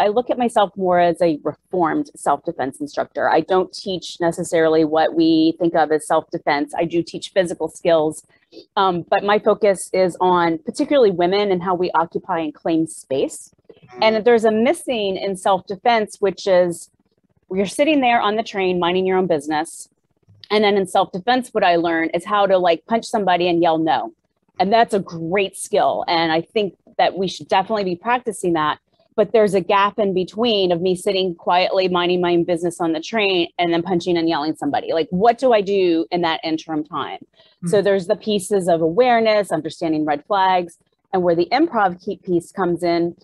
I look at myself more as a reformed self defense instructor. I don't teach necessarily what we think of as self defense. I do teach physical skills, um, but my focus is on particularly women and how we occupy and claim space. And there's a missing in self defense, which is you're sitting there on the train minding your own business. And then in self defense, what I learned is how to like punch somebody and yell no. And that's a great skill. And I think that we should definitely be practicing that. But there's a gap in between of me sitting quietly minding my own business on the train and then punching and yelling somebody. Like, what do I do in that interim time? Mm-hmm. So there's the pieces of awareness, understanding red flags, and where the improv keep piece comes in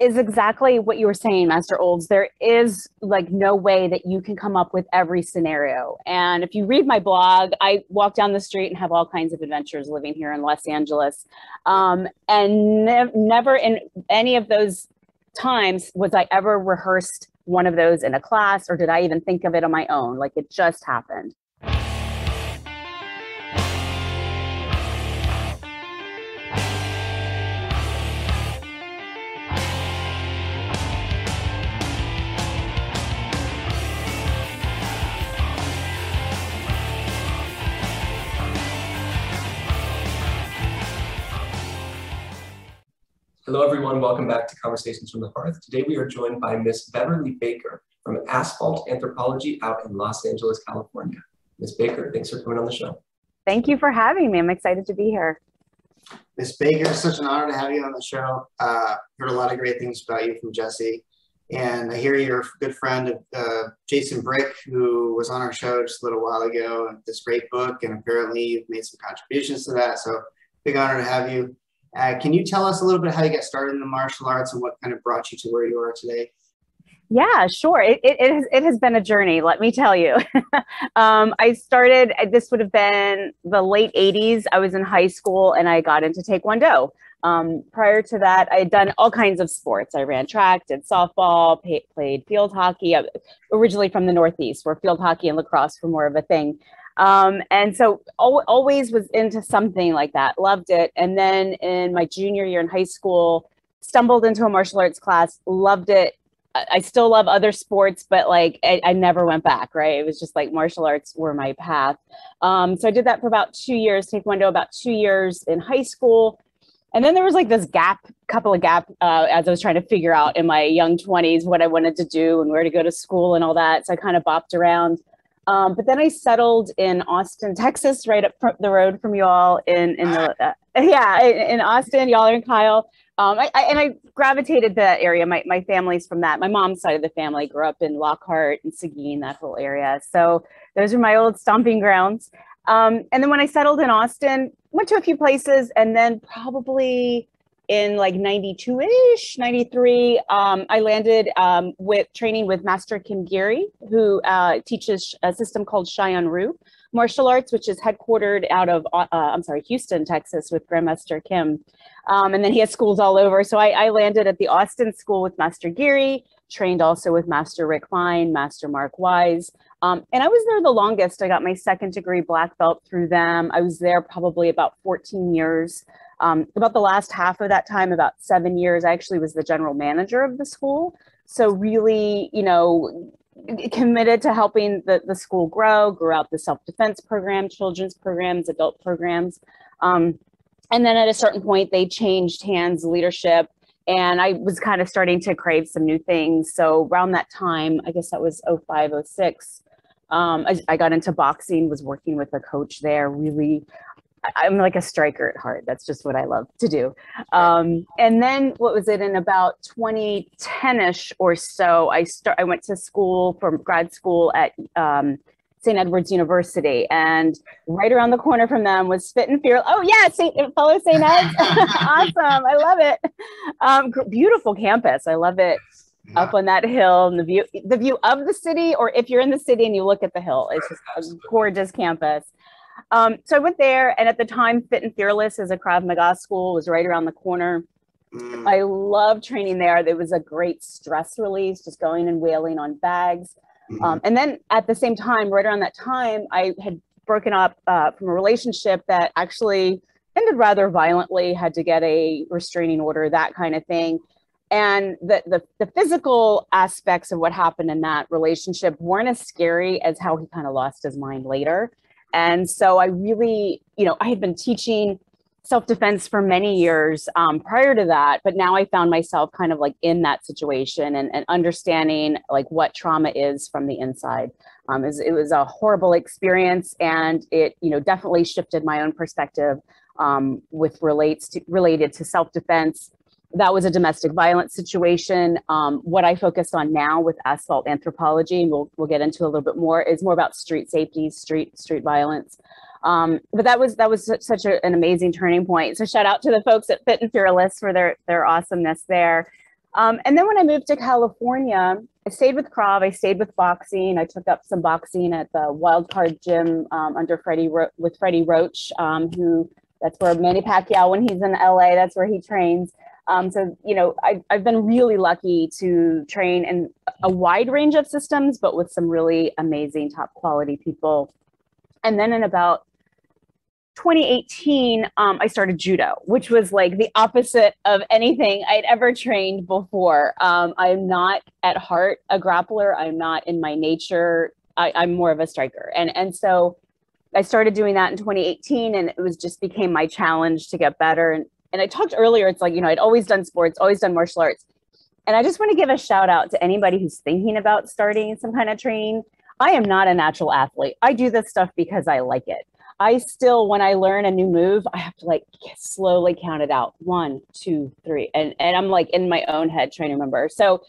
is exactly what you were saying, Master Olds. There is like no way that you can come up with every scenario. And if you read my blog, I walk down the street and have all kinds of adventures living here in Los Angeles. Um, and ne- never in any of those times was I ever rehearsed one of those in a class or did I even think of it on my own? Like it just happened. Hello, everyone. Welcome back to Conversations from the Hearth. Today we are joined by Miss Beverly Baker from Asphalt Anthropology out in Los Angeles, California. Miss Baker, thanks for coming on the show. Thank you for having me. I'm excited to be here. Miss Baker, it's such an honor to have you on the show. Uh, heard a lot of great things about you from Jesse. And I hear you're a good friend of uh, Jason Brick, who was on our show just a little while ago, and this great book. And apparently you've made some contributions to that. So big honor to have you. Uh, can you tell us a little bit how you got started in the martial arts and what kind of brought you to where you are today? Yeah, sure. It, it, it, has, it has been a journey, let me tell you. um, I started, this would have been the late 80s. I was in high school and I got into Taekwondo. Um, prior to that, I had done all kinds of sports. I ran track, did softball, pay, played field hockey, originally from the Northeast, where field hockey and lacrosse were more of a thing. Um, and so al- always was into something like that, loved it. And then in my junior year in high school, stumbled into a martial arts class, loved it. I still love other sports, but like I, I, never went back, right? It was just like martial arts were my path. Um, so I did that for about two years, Taekwondo about two years in high school. And then there was like this gap, couple of gap uh, as I was trying to figure out in my young 20s what I wanted to do and where to go to school and all that. So I kind of bopped around. Um, but then I settled in Austin, Texas, right up the road from y'all in in the uh, yeah in, Austin. Y'all are in Kyle. Um, I, I, and I gravitated to that area. My my family's from that. My mom's side of the family grew up in Lockhart and Seguin, that whole area. So those are my old stomping grounds. Um, and then when I settled in Austin, went to a few places, and then probably in like 92 ish, 93, um, I landed um, with training with Master Kim Geary, who uh, teaches a system called Chayon Ryu Martial Arts, which is headquartered out of, uh, I'm sorry, Houston, Texas, with Grandmaster Kim. Um, and then he has schools all over. So I, I, landed at the Austin School with Master Geary, trained also with Master Rick Fine, Master Mark Wise. Um, and I was there the longest. I got my second degree black belt through them. I was there probably about 14 years. Um, about the last half of that time, about seven years, I actually was the general manager of the school. So really, you know, committed to helping the, the school grow, grew out the self-defense program, children's programs, adult programs. Um, and then at a certain point, they changed hands leadership and I was kind of starting to crave some new things. So around that time, I guess that was 05, 06, um, I, I, got into boxing, was working with a coach there, really I'm like a striker at heart. That's just what I love to do. Um, and then what was it in about 2010ish or so? I start. I went to school from grad school at um, St. Edward's University, and right around the corner from them was Fit and Fear. Oh yeah, St. fellow St. Ed's. awesome, I love it. Um, beautiful campus. I love it. Yeah. Up on that hill and the view, the view of the city, or if you're in the city and you look at the hill, it's just a gorgeous campus. Um, so I went there, and at the time, Fit and Fearless as a Krav Maga school was right around the corner. Mm. I loved training there. There was a great stress release, just going and wailing on bags. Mm-hmm. Um, and then at the same time, right around that time, I had broken up uh, from a relationship that actually ended rather violently, had to get a restraining order, that kind of thing. and the, the the physical aspects of what happened in that relationship weren't as scary as how he kind of lost his mind later and so i really you know i had been teaching self-defense for many years um, prior to that but now i found myself kind of like in that situation and, and understanding like what trauma is from the inside. Um, it, was, it was a horrible experience and it you know definitely shifted my own perspective um, with relates to related to self-defense that was a domestic violence situation. Um, what I focused on now with asphalt anthropology, and we'll, we'll get into a little bit more, is more about street safety, street street violence. Um, but that was that was such a, an amazing turning point. So shout out to the folks at Fit and Fearless for their their awesomeness there. Um, and then when I moved to California, I stayed with Krav. I stayed with boxing. I took up some boxing at the Wild Card Gym um, under Freddie Ro- with Freddie Roach, um, who that's where Manny Pacquiao, when he's in LA, that's where he trains. Um, so, you know, I, I've been really lucky to train in a wide range of systems, but with some really amazing top quality people. And then in about 2018, um, I started judo, which was like the opposite of anything I'd ever trained before. Um, I'm not at heart a grappler. I'm not in my nature. I, I'm more of a striker. And, and so I started doing that in 2018 and it was just became my challenge to get better. And and I talked earlier, it's like, you know, I'd always done sports, always done martial arts. And I just want to give a shout out to anybody who's thinking about starting some kind of training. I am not a natural athlete. I do this stuff because I like it. I still, when I learn a new move, I have to like slowly count it out. One, two, three. And, and I'm like in my own head trying to remember. So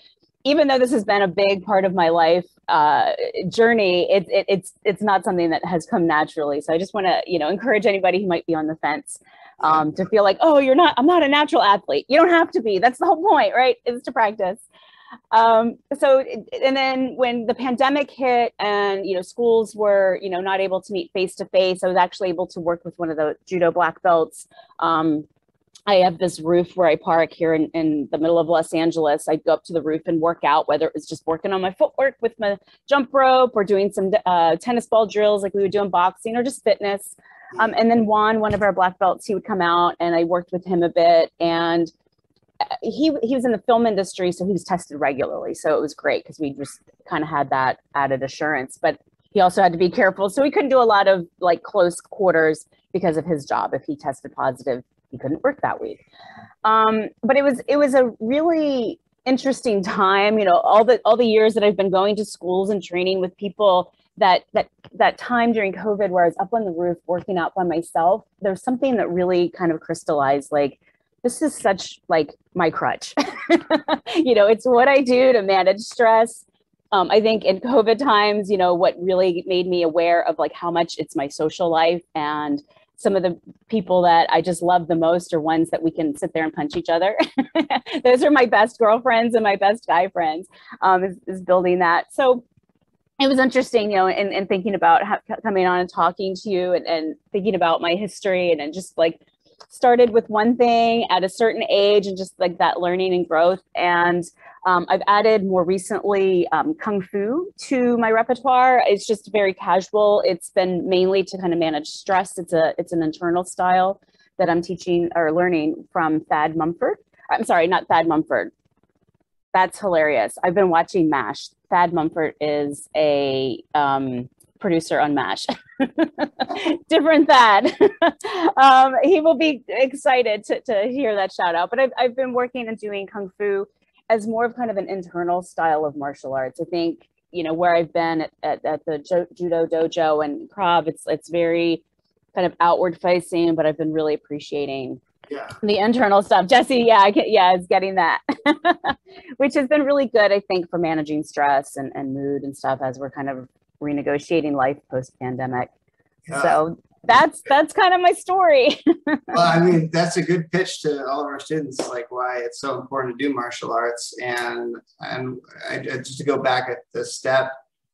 even though this has been a big part of my life uh, journey, it, it, it's, it's not something that has come naturally. So I just want to, you know, encourage anybody who might be on the fence um, to feel like, oh, you're not, I'm not a natural athlete. You don't have to be. That's the whole point, right? Is to practice. Um, so, and then when the pandemic hit and, you know, schools were, you know, not able to meet face to face, I was actually able to work with one of the judo black belts. Um, I have this roof where I park here in, in the middle of Los Angeles. I'd go up to the roof and work out, whether it was just working on my footwork with my jump rope or doing some uh, tennis ball drills like we would do in boxing or just fitness. Um, and then Juan, one of our black belts, he would come out and I worked with him a bit. And uh, he he was in the film industry, so he was tested regularly. So it was great because we just kind of had that added assurance. But he also had to be careful, so he couldn't do a lot of like close quarters because of his job. If he tested positive, he couldn't work that week. Um, but it was it was a really interesting time. You know, all the all the years that I've been going to schools and training with people that that that time during COVID where I was up on the roof working out by myself, there's something that really kind of crystallized like this is such like my crutch. you know, it's what I do to manage stress. Um, I think in COVID times, you know, what really made me aware of like how much it's my social life and some of the people that I just love the most are ones that we can sit there and punch each other. Those are my best girlfriends and my best guy friends. Um, is, is building that. So it was interesting, you know, and, thinking about how, coming on and talking to you and, and thinking about my history and, and just like started with one thing at a certain age and just like that learning and growth. And um, I've added more recently um, Kung Fu to my repertoire. It's just very casual. It's been mainly to kind of manage stress. It's a it's an internal style that I'm teaching or learning from Thad Mumford. I'm sorry, not Thad Mumford. That's hilarious. I've been watching MASH. Thad Mumford is a um, producer on MASH. Different Thad. um, he will be excited to, to hear that shout out. But I've, I've been working and doing Kung Fu as more of kind of an internal style of martial arts. I think, you know, where I've been at, at, at the Judo Dojo and Krav, it's, it's very kind of outward facing, but I've been really appreciating yeah. the internal stuff. Jesse, yeah, I yeah, is getting that, which has been really good, I think, for managing stress and, and mood and stuff as we're kind of renegotiating life post pandemic. Yeah. So that's that's kind of my story. well, I mean, that's a good pitch to all of our students, like why it's so important to do martial arts. And and I, just to go back at the step,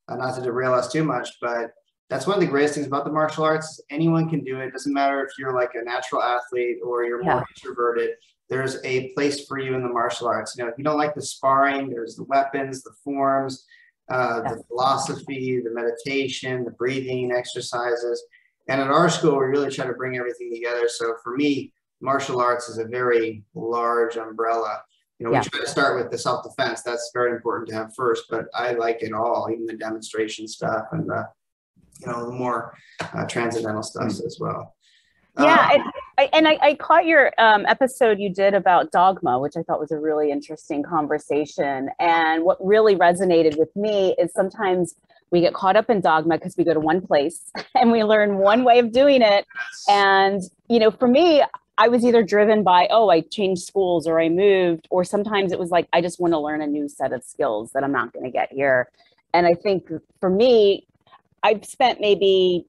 uh, not to derail us too much, but that's one of the greatest things about the martial arts. Anyone can do it. it doesn't matter if you're like a natural athlete or you're yeah. more introverted. There's a place for you in the martial arts. You know, if you don't like the sparring, there's the weapons, the forms, uh, yeah. the philosophy, the meditation, the breathing exercises. And at our school, we really try to bring everything together. So for me, martial arts is a very large umbrella. you know, we try to start with the self-defense. That's very important to have first, but I like it all, even the demonstration stuff and the, you know, the more uh, transcendental stuff as well. Yeah, and I, and I, I caught your um, episode you did about dogma, which I thought was a really interesting conversation. And what really resonated with me is sometimes we get caught up in dogma because we go to one place and we learn one way of doing it. And, you know, for me, I was either driven by, oh, I changed schools or I moved, or sometimes it was like, I just want to learn a new set of skills that I'm not going to get here. And I think for me, I've spent maybe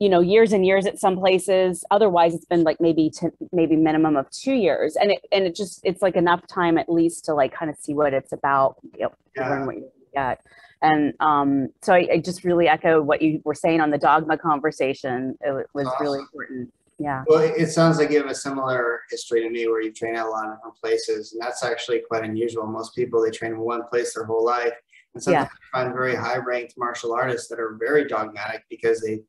you know years and years at some places. Otherwise it's been like maybe to maybe minimum of two years. And it and it just it's like enough time at least to like kind of see what it's about you know, Yeah. learn what you get. And um so I, I just really echo what you were saying on the dogma conversation. It wa- was really important. Yeah. Well, it sounds like you have a similar history to me where you train at a lot of different places, and that's actually quite unusual. Most people they train in one place their whole life, and sometimes I find very high-ranked martial artists that are very dogmatic because they,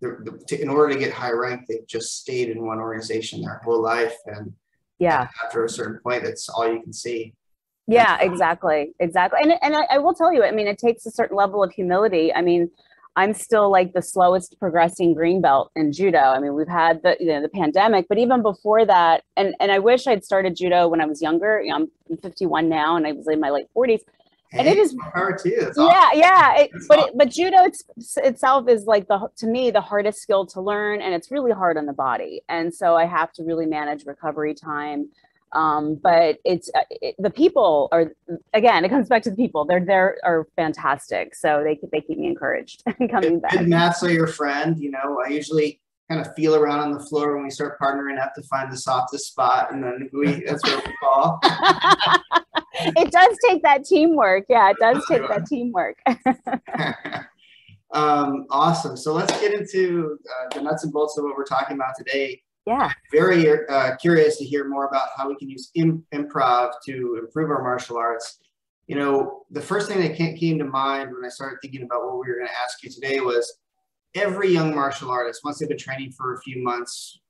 they're, to- in order to get high rank, they've just stayed in one organization their whole life, and yeah after a certain point, that's all you can see. Yeah, exactly, exactly. And and I, I will tell you, I mean, it takes a certain level of humility. I mean, I'm still like the slowest progressing green belt in judo. I mean, we've had the you know the pandemic, but even before that, and and I wish I'd started judo when I was younger. You know, I'm 51 now, and I was in my late 40s. And it is Hey, is- more power to you. That's awesome. Yeah, yeah. It, but awesome. it, but judo it's, itself is like the to me the hardest skill to learn, and it's really hard on the body. And so I have to really manage recovery time. Um, but it's uh, it, the people are again. It comes back to the people. They're there are fantastic. So they they keep me encouraged and coming back. Good mats are your friend. You know, I usually kind of feel around on the floor when we start partnering up to find the softest spot, and then we that's where we fall. it does take that teamwork. Yeah, it does take that teamwork. um, awesome. So let's get into uh, the nuts and bolts of what we're talking about today. yeah. Very uh, curious to hear more about how we can use Im- improv to improve our martial arts. You know, the first thing that came to mind when I started thinking about what we were going to ask you today was every young martial artist, once they've been training for a few months,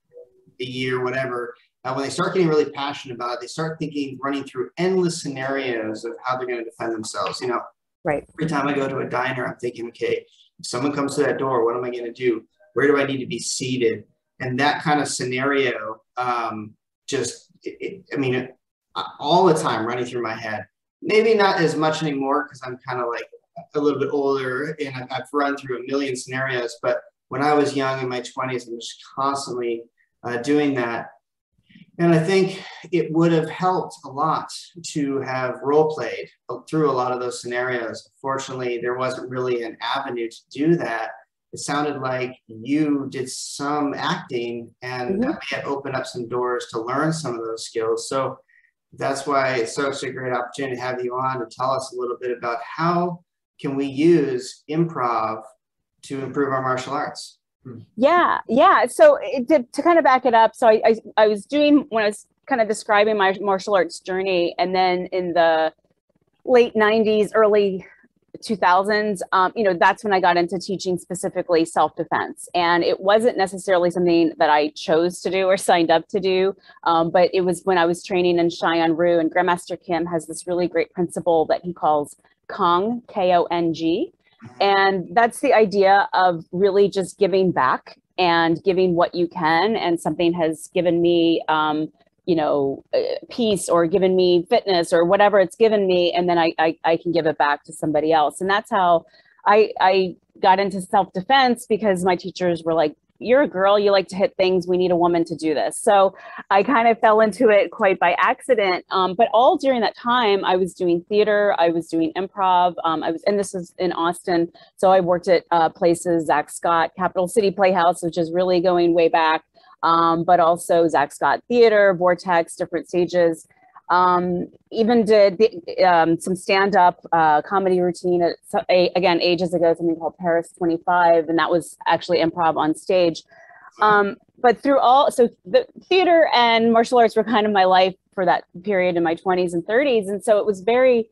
a year, whatever, uh, when they start getting really passionate about it, they start thinking, running through endless scenarios of how they're going to defend themselves. You know, Right. every time I go to a diner, I'm thinking, okay, if someone comes to that door, what am I going to do? Where do I need to be seated? And that kind of scenario, um, just, it, it, I mean, it, all the time running through my head. Maybe not as much anymore because I'm kind of like a little bit older and I've, I've run through a million scenarios. But when I was young in my 20s, I'm just constantly uh, doing that. And I think it would have helped a lot to have role played through a lot of those scenarios. Fortunately, there wasn't really an avenue to do that. It sounded like you did some acting and mm-hmm. that may have opened up some doors to learn some of those skills. So that's why it's such a great opportunity to have you on to tell us a little bit about how can we use improv to improve our martial arts. Yeah, yeah. So to kind of back it up, so I, I I was doing when I was kind of describing my martial arts journey, and then in the late '90s, early 2000s, um, you know, that's when I got into teaching specifically self defense, and it wasn't necessarily something that I chose to do or signed up to do, um, but it was when I was training in Chayon Ryu, and Grandmaster Kim has this really great principle that he calls Kong K O N G. And that's the idea of really just giving back and giving what you can. And something has given me, um, you know, uh, peace or given me fitness or whatever it's given me. And then I, I, I can give it back to somebody else. And that's how I, I got into self defense because my teachers were like, you're a girl, you like to hit things. We need a woman to do this. So I kind of fell into it quite by accident. Um, but all during that time, I was doing theater, I was doing improv. Um, I was, and this was in Austin. So I worked at uh, places, Zach Scott, Capital City Playhouse, which is really going way back. Um, but also Zach Scott Theater, Vortex, different stages. Um, even did the, um, some stand-up uh, comedy routine at a, again ages ago, something called Paris 25, and that was actually improv on stage. Um, but through all, so the theater and martial arts were kind of my life for that period in my 20s and 30s, and so it was very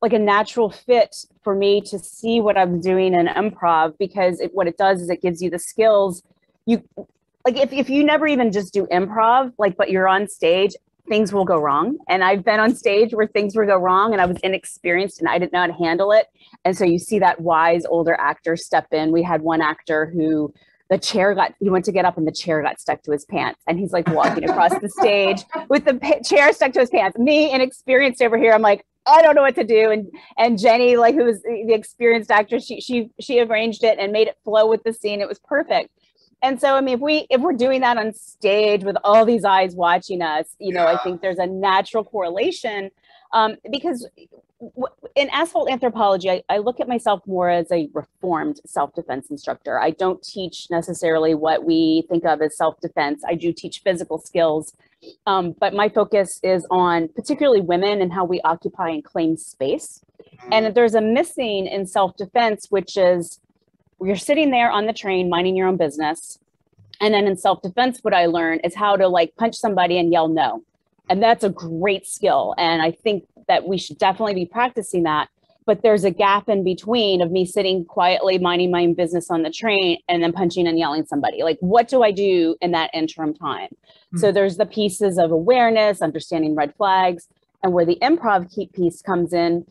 like a natural fit for me to see what I'm doing in improv because it, what it does is it gives you the skills. You like if if you never even just do improv, like but you're on stage, things will go wrong. And I've been on stage where things will go wrong and I was inexperienced and I didn't know how to handle it. And so you see that wise older actor step in. We had one actor who the chair got he went to get up and the chair got stuck to his pants and he's like walking across the stage with the chair stuck to his pants me inexperienced over here i'm like i don't know what to do and and jenny like who was the experienced actress she she she arranged it and made it flow with the scene it was perfect and so i mean if we if we're doing that on stage with all these eyes watching us you know Yeah. i think there's a natural correlation um, because in asphalt anthropology I, I look at myself more as a reformed self-defense instructor. I don't teach necessarily what we think of as self-defense. I do teach physical skills um, but my focus is on particularly women and how we occupy and claim space. And there's a missing in self-defense which is you're sitting there on the train minding your own business. And then in self-defense what i learned is how to like punch somebody and yell no. And that's a great skill. And i think that we should definitely be practicing that. But there's a gap in between of me sitting quietly minding my own business on the train and then punching and yelling somebody. Like what do i do in that interim time? So hmm. there's the pieces of awareness understanding red flags and where the improv key piece comes in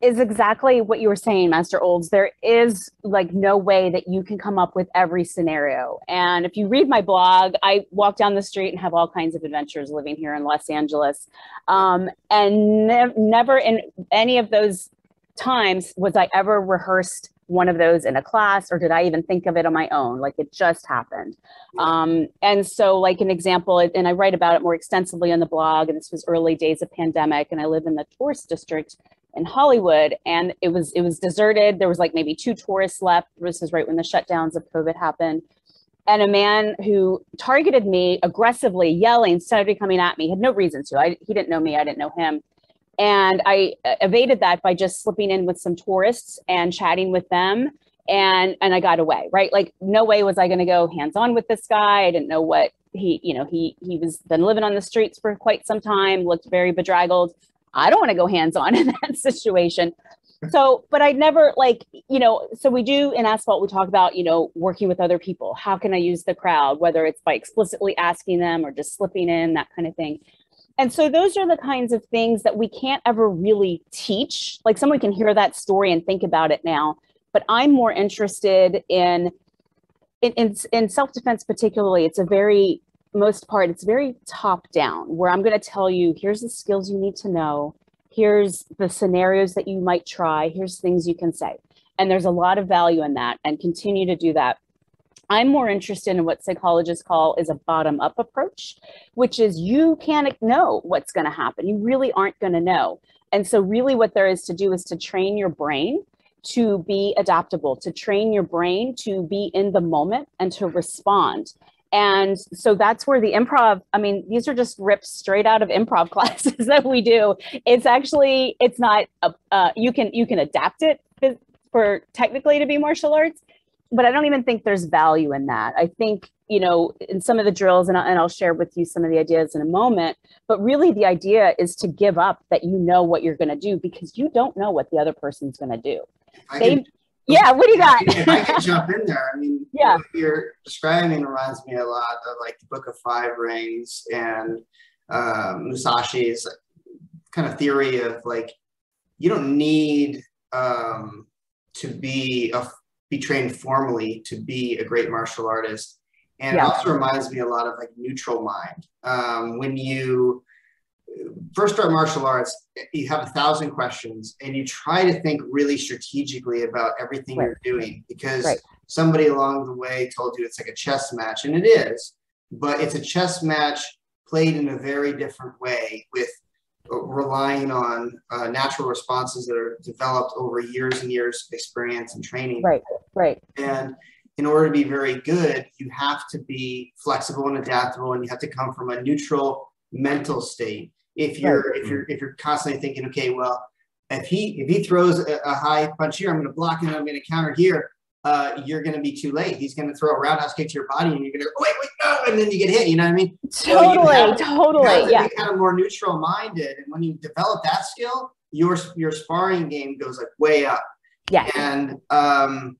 is exactly what you were saying, Master Olds. There is like no way that you can come up with every scenario. And if you read my blog, I walk down the street and have all kinds of adventures living here in Los Angeles. Um, and ne- never in any of those times was I ever rehearsed one of those in a class or did I even think of it on my own? Like it just happened. Um, and so, like an example, and I write about it more extensively on the blog, and this was early days of pandemic, and I live in the tourist district in Hollywood, and it was it was deserted. There was like maybe two tourists left. This was right when the shutdowns of COVID happened, and a man who targeted me aggressively, yelling, started coming at me. Had no reason to. I, he didn't know me. I didn't know him. And I uh, evaded that by just slipping in with some tourists and chatting with them. And and I got away, right? Like no way was I going to go hands on with this guy. I didn't know what he, you know, he he was been living on the streets for quite some time, looked very bedraggled. I don't want to go hands on in that situation. So, but I never like, you know, so we do in asphalt, we talk about, you know, working with other people. How can I use the crowd, whether it's by explicitly asking them or just slipping in, that kind of thing. And so those are the kinds of things that we can't ever really teach. Like someone can hear that story and think about it now, but I'm more interested in in, in, in self-defense particularly it's a very most part it's very top down where i'm going to tell you here's the skills you need to know. Here's the scenarios that you might try. Here's things you can say. And there's a lot of value in that and continue to do that. I'm more interested in what psychologists call is a bottom up approach which is you can't know what's going to happen. You really aren't going to know. And so really what there is to do is to train your brain to be adaptable, to train your brain to be in the moment and to respond. And so that's where the improv, I mean, these are just ripped straight out of improv classes that we do. It's actually, it's not, a, uh, you can, you can adapt it for technically to be martial arts, but I don't even think there's value in that. I think, you know, in some of the drills, and, I, and I'll share with you some of the ideas in a moment, but really the idea is to give up that you know what you're going to do because you don't know what the other person's going to do. I They- Yeah, what do you got? if I could jump in there, I mean, Yeah. what you're describing reminds me a lot of like the Book of Five Rings and um, Musashi's kind of theory of like you don't need um, to be a be trained formally to be a great martial artist. And Yeah. it also reminds me a lot of like neutral mind. Um, when you first start martial arts, you have a thousand questions and you try to think really strategically about everything Right. you're doing because Right. somebody along the way told you it's like a chess match, and it is, but it's a chess match played in a very different way with uh, relying on uh, natural responses that are developed over years and years of experience and training. Right, right, And in order to be very good, you have to be flexible and adaptable, and you have to come from a neutral mental state. If you're if you're if you're constantly thinking, okay, well, if he if he throws a, a high punch here, I'm going to block it. I'm going to counter here. Uh, you're going to be too late. He's going to throw a roundhouse kick to your body, and you're going to go, wait, wait, no, and then you get hit. You know what I mean? So you totally, You have totally, to yeah, be kind of more neutral minded, and when you develop that skill, your your sparring game goes like way up. yeah, And um,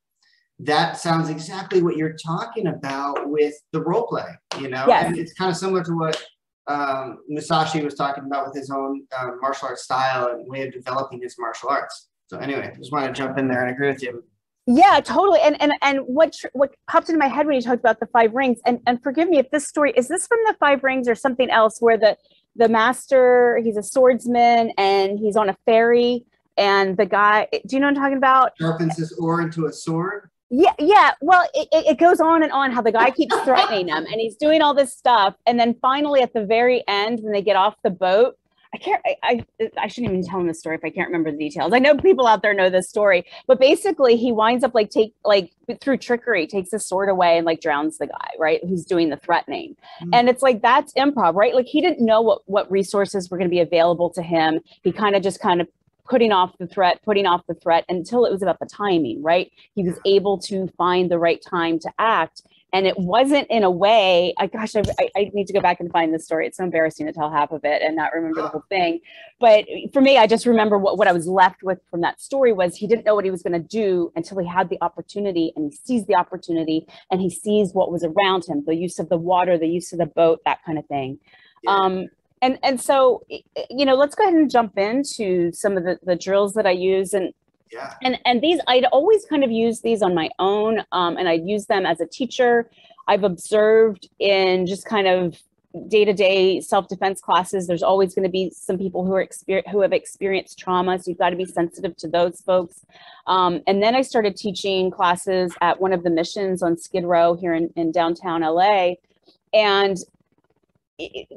that sounds exactly what you're talking about with the role play, you know? Yes. And it's kind of similar to what um, Musashi was talking about with his own uh, martial arts style and way of developing his martial arts. So anyway, just want to jump in there and agree with you. Yeah, totally. And and and what tr- what popped into my head when you talked about the five rings, and and forgive me if this story is this from the five rings or something else, where the the master he's a swordsman and he's on a ferry, and the guy, do you know what I'm talking about? Sharpens his oar into a sword. Yeah, yeah. Well, it, it goes on and on how the guy keeps threatening him, and he's doing all this stuff, and then finally at the very end, when they get off the boat, I can't. I, I I shouldn't even tell him the story if I can't remember the details. I know people out there know this story, but basically he winds up like take like through trickery takes his sword away and like drowns the guy right who's doing the threatening, Mhm. and it's like that's improv, right? Like he didn't know what what resources were going to be available to him. He kind of just kind of putting off the threat, putting off the threat until it was about the timing, right? He was able to find the right time to act. And it wasn't in a way, I gosh, I, I- need to go back and find this story. It's so embarrassing to tell half of it and not remember the whole thing. But for me, I just remember what, what I was left with from that story was he didn't know what he was going to do until he had the opportunity and he sees the opportunity and he sees what was around him, the use of the water, the use of the boat, that kind of thing. Yeah. Um, and and so you know let's go ahead and jump into some of the, the drills that i use. And Yeah. and and these i'd always kind of use these on my own um, and i'd use them as a teacher. I've observed in just kind of day-to-day self-defense classes there's always going to be some people who are exper- who have experienced trauma so you've got to be sensitive to those folks. Um, and then i started teaching classes at one of the missions on skid row here in, in downtown la and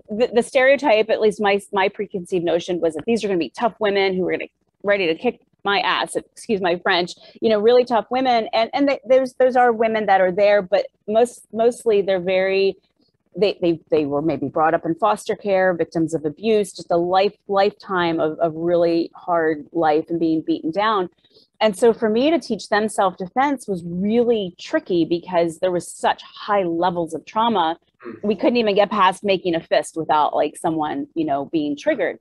the, the stereotype, at least my my preconceived notion, was that these are going to be tough women who are going to ready to kick my ass. Excuse my French. You know, really tough women, and and they, there's those are women that are there, but most mostly they're very. They, they, they were maybe brought up in foster care, victims of abuse, just a life lifetime of, of really hard life and being beaten down. And so for me to teach them self-defense was really tricky because there was such high levels of trauma we couldn't even get past making a fist without like someone you know being triggered.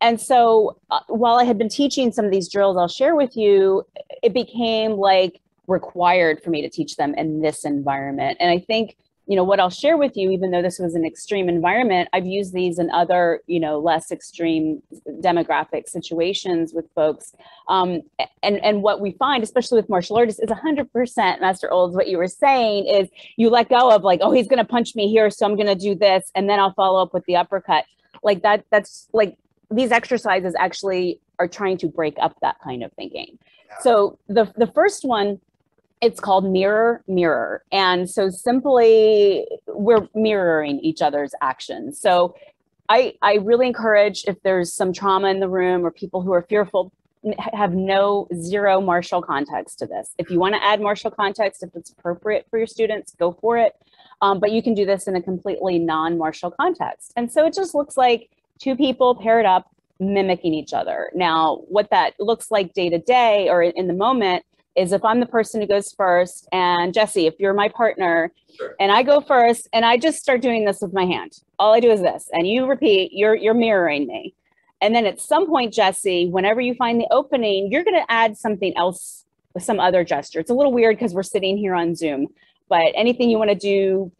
And so uh, while i had been teaching some of these drills i'll share with you it became like required for me to teach them in this environment. And i think you know what i'll share with you even though this was an extreme environment i've used these in other you know less extreme demographic situations with folks. Um, and and what we find especially with martial artists is 100% master olds what you were saying is you let go of like oh he's going to punch me here so i'm going to do this and then i'll follow up with the uppercut. Like that that's like these exercises actually are trying to break up that kind of thinking. Yeah. so the the first one it's called mirror mirror. And so simply we're mirroring each other's actions. So i i really encourage if there's some trauma in the room or people who are fearful have no zero martial context to this. If you want to add martial context if it's appropriate for your students go for it. Um, but you can do this in a completely non-martial context. And so it just looks like two people paired up mimicking each other. Now what that looks like day to day or in the moment is if I'm the person who goes first, and Jesse, if you're my partner, Sure. and I go first, and I just start doing this with my hand. All I do is this, and you repeat. You're you're mirroring me, and then at some point, Jesse, whenever you find the opening, you're going to add something else with some other gesture. It's a little weird because we're sitting here on Zoom, but anything you want to do,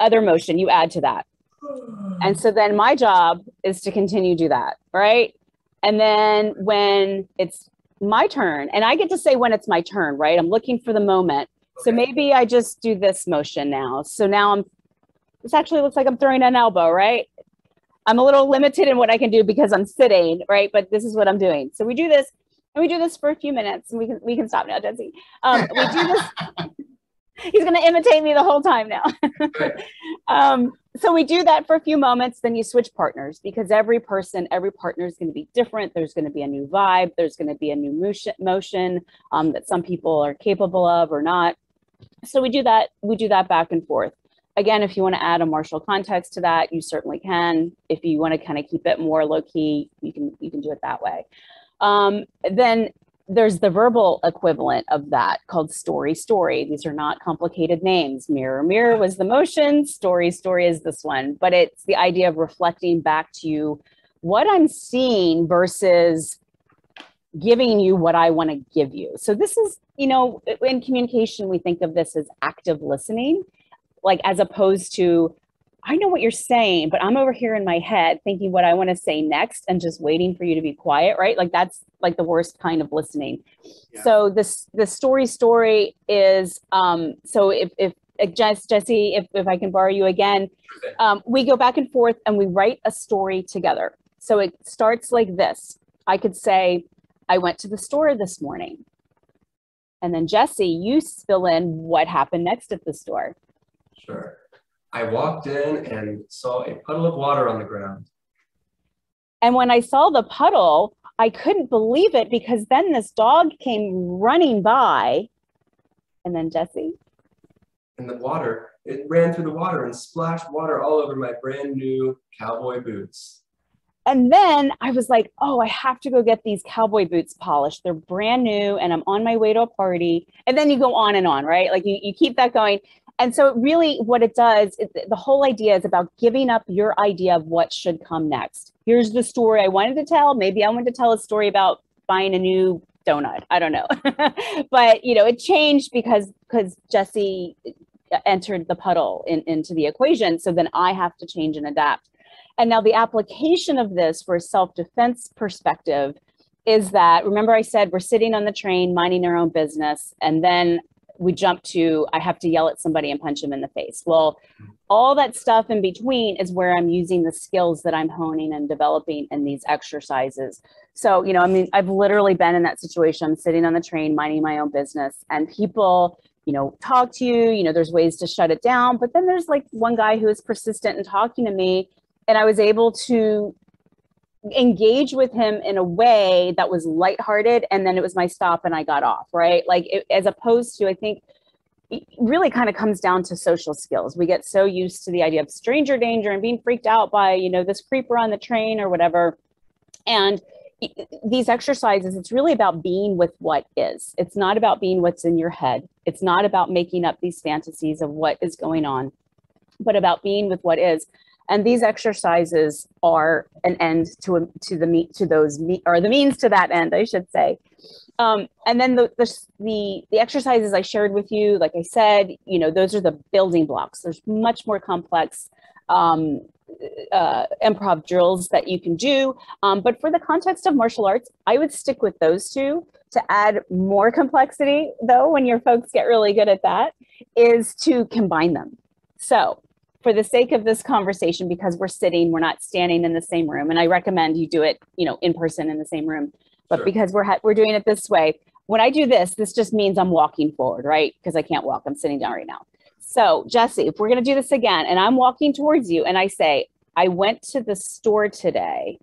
other motion, you add to that. And so then my job is to continue to do that, right? And then when it's my turn, and I get to say when it's my turn, right? I'm looking for the moment. So maybe I just do this motion now. So now I'm, this actually looks like I'm throwing an elbow, right? I'm a little limited in what I can do because I'm sitting, right? But this is what I'm doing. So we do this, and we do this for a few minutes, and we can we can stop now, Jesse. Um, we do this. He's going to imitate me the whole time now. Um, so we do that for a few moments, then you switch partners because every person, every partner is going to be different. There's going to be a new vibe. There's going to be a new motion, motion um, that some people are capable of or not. So we do that. We do that back and forth. Again, if you want to add a martial context to that, you certainly can. If you want to kind of keep it more low key, you can you can do it that way. Um, then there's the verbal equivalent of that called story story. These are not complicated names. Mirror mirror was the motion. Story story is this one. But it's the idea of reflecting back to you what i'm seeing versus giving you what i want to give you. So this is you know in communication we think of this as active listening like as opposed to I know what you're saying, but I'm over here in my head thinking what I want to say next and just waiting for you to be quiet, right? Like that's like the worst kind of listening. Yeah. So this the story story is um so if if Jess, Jesse, if, if I can borrow you again, um, we go back and forth and we write a story together. So it starts like this. I could say, I went to the store this morning. And then Jesse, you fill in what happened next at the store. Sure. I walked in and saw a puddle of water on the ground. And when I saw the puddle, I couldn't believe it because then this dog came running by. And then Jesse, And the water, it ran through the water and splashed water all over my brand new cowboy boots. and then I was like, oh, I have to go get these cowboy boots polished. They're brand new and I'm on my way to a party. And then you go on and on, right? Like you, you keep that going. And so, really, what it does, the whole idea is about giving up your idea of what should come next. Here's the story I wanted to tell. Maybe I wanted to tell a story about buying a new donut. I don't know. but, you know, it changed because because Jesse entered the puddle in, into the equation. So then I have to change and adapt. And now the application of this for a self-defense perspective is that remember I said we're sitting on the train minding our own business and then we jump to I have to yell at somebody and punch them in the face. Well, all that stuff in between is where I'm using the skills that I'm honing and developing in these exercises. So, you know, I mean, I've literally been in that situation. I'm sitting on the train minding my own business and people you know, talk to you, you know, there's ways to shut it down. But then there's like one guy who is persistent in talking to me, and I was able to engage with him in a way that was lighthearted. And then it was my stop and I got off, right? Like, it, as opposed to, I think, it really kind of comes down to social skills. We get so used to the idea of stranger danger and being freaked out by, you know, this creeper on the train or whatever. And these exercises, it's really about being with what is. It's not about being what's in your head. It's not about making up these fantasies of what is going on, but about being with what is. And these exercises are an end to to the meet to those meet or the means to that end, I should say. Um, and then the, the the the exercises I shared with you, like I said, you know, those are the building blocks. There's much more complex um, uh, improv drills that you can do. Um, but for the context of martial arts, I would stick with those two. To add more complexity, though, when your folks get really good at that, is to combine them. So, for the sake of this conversation, because we're sitting, we're not standing in the same room, and I recommend you do it, you know, in person in the same room. But Sure. because we're ha- we're doing it this way, when I do this, this just means I'm walking forward, right? Because I can't walk, I'm sitting down right now. So, Jesse, if we're going to do this again and I'm walking towards you and I say, I went to the store today,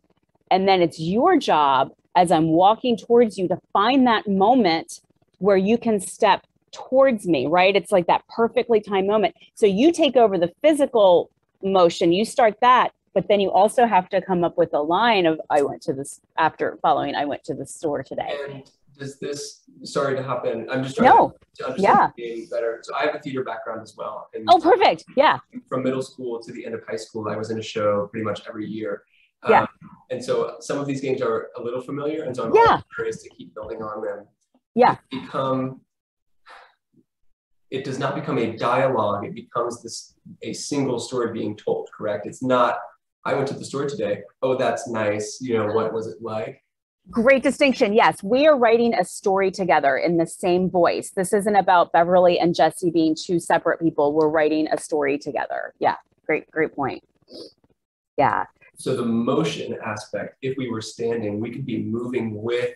and then it's your job as I'm walking towards you to find that moment where you can step towards me, right? It's like that perfectly timed moment. So, you take over the physical motion, you start that. But then you also have to come up with a line of I went to this after following I went to the store today. And does this, sorry to hop in, I'm just trying No. to understand Yeah. better. So I have a theater background as well. And Oh, perfect. Yeah. from middle school to the end of high school, I was in a show pretty much every year. Yeah. Um, and so some of these games are a little familiar, and so I'm Yeah. curious to keep building on them. Yeah. Become it does not become a dialogue, it becomes this a single story being told, correct? It's not I went to the store today. Oh, that's nice. You know, what was it like? Great distinction. Yes, we are writing a story together in the same voice. This isn't about Beverly and Jesse being two separate people. We're writing a story together. Yeah, great, great point. Yeah, So the motion aspect, if we were standing, we could be moving with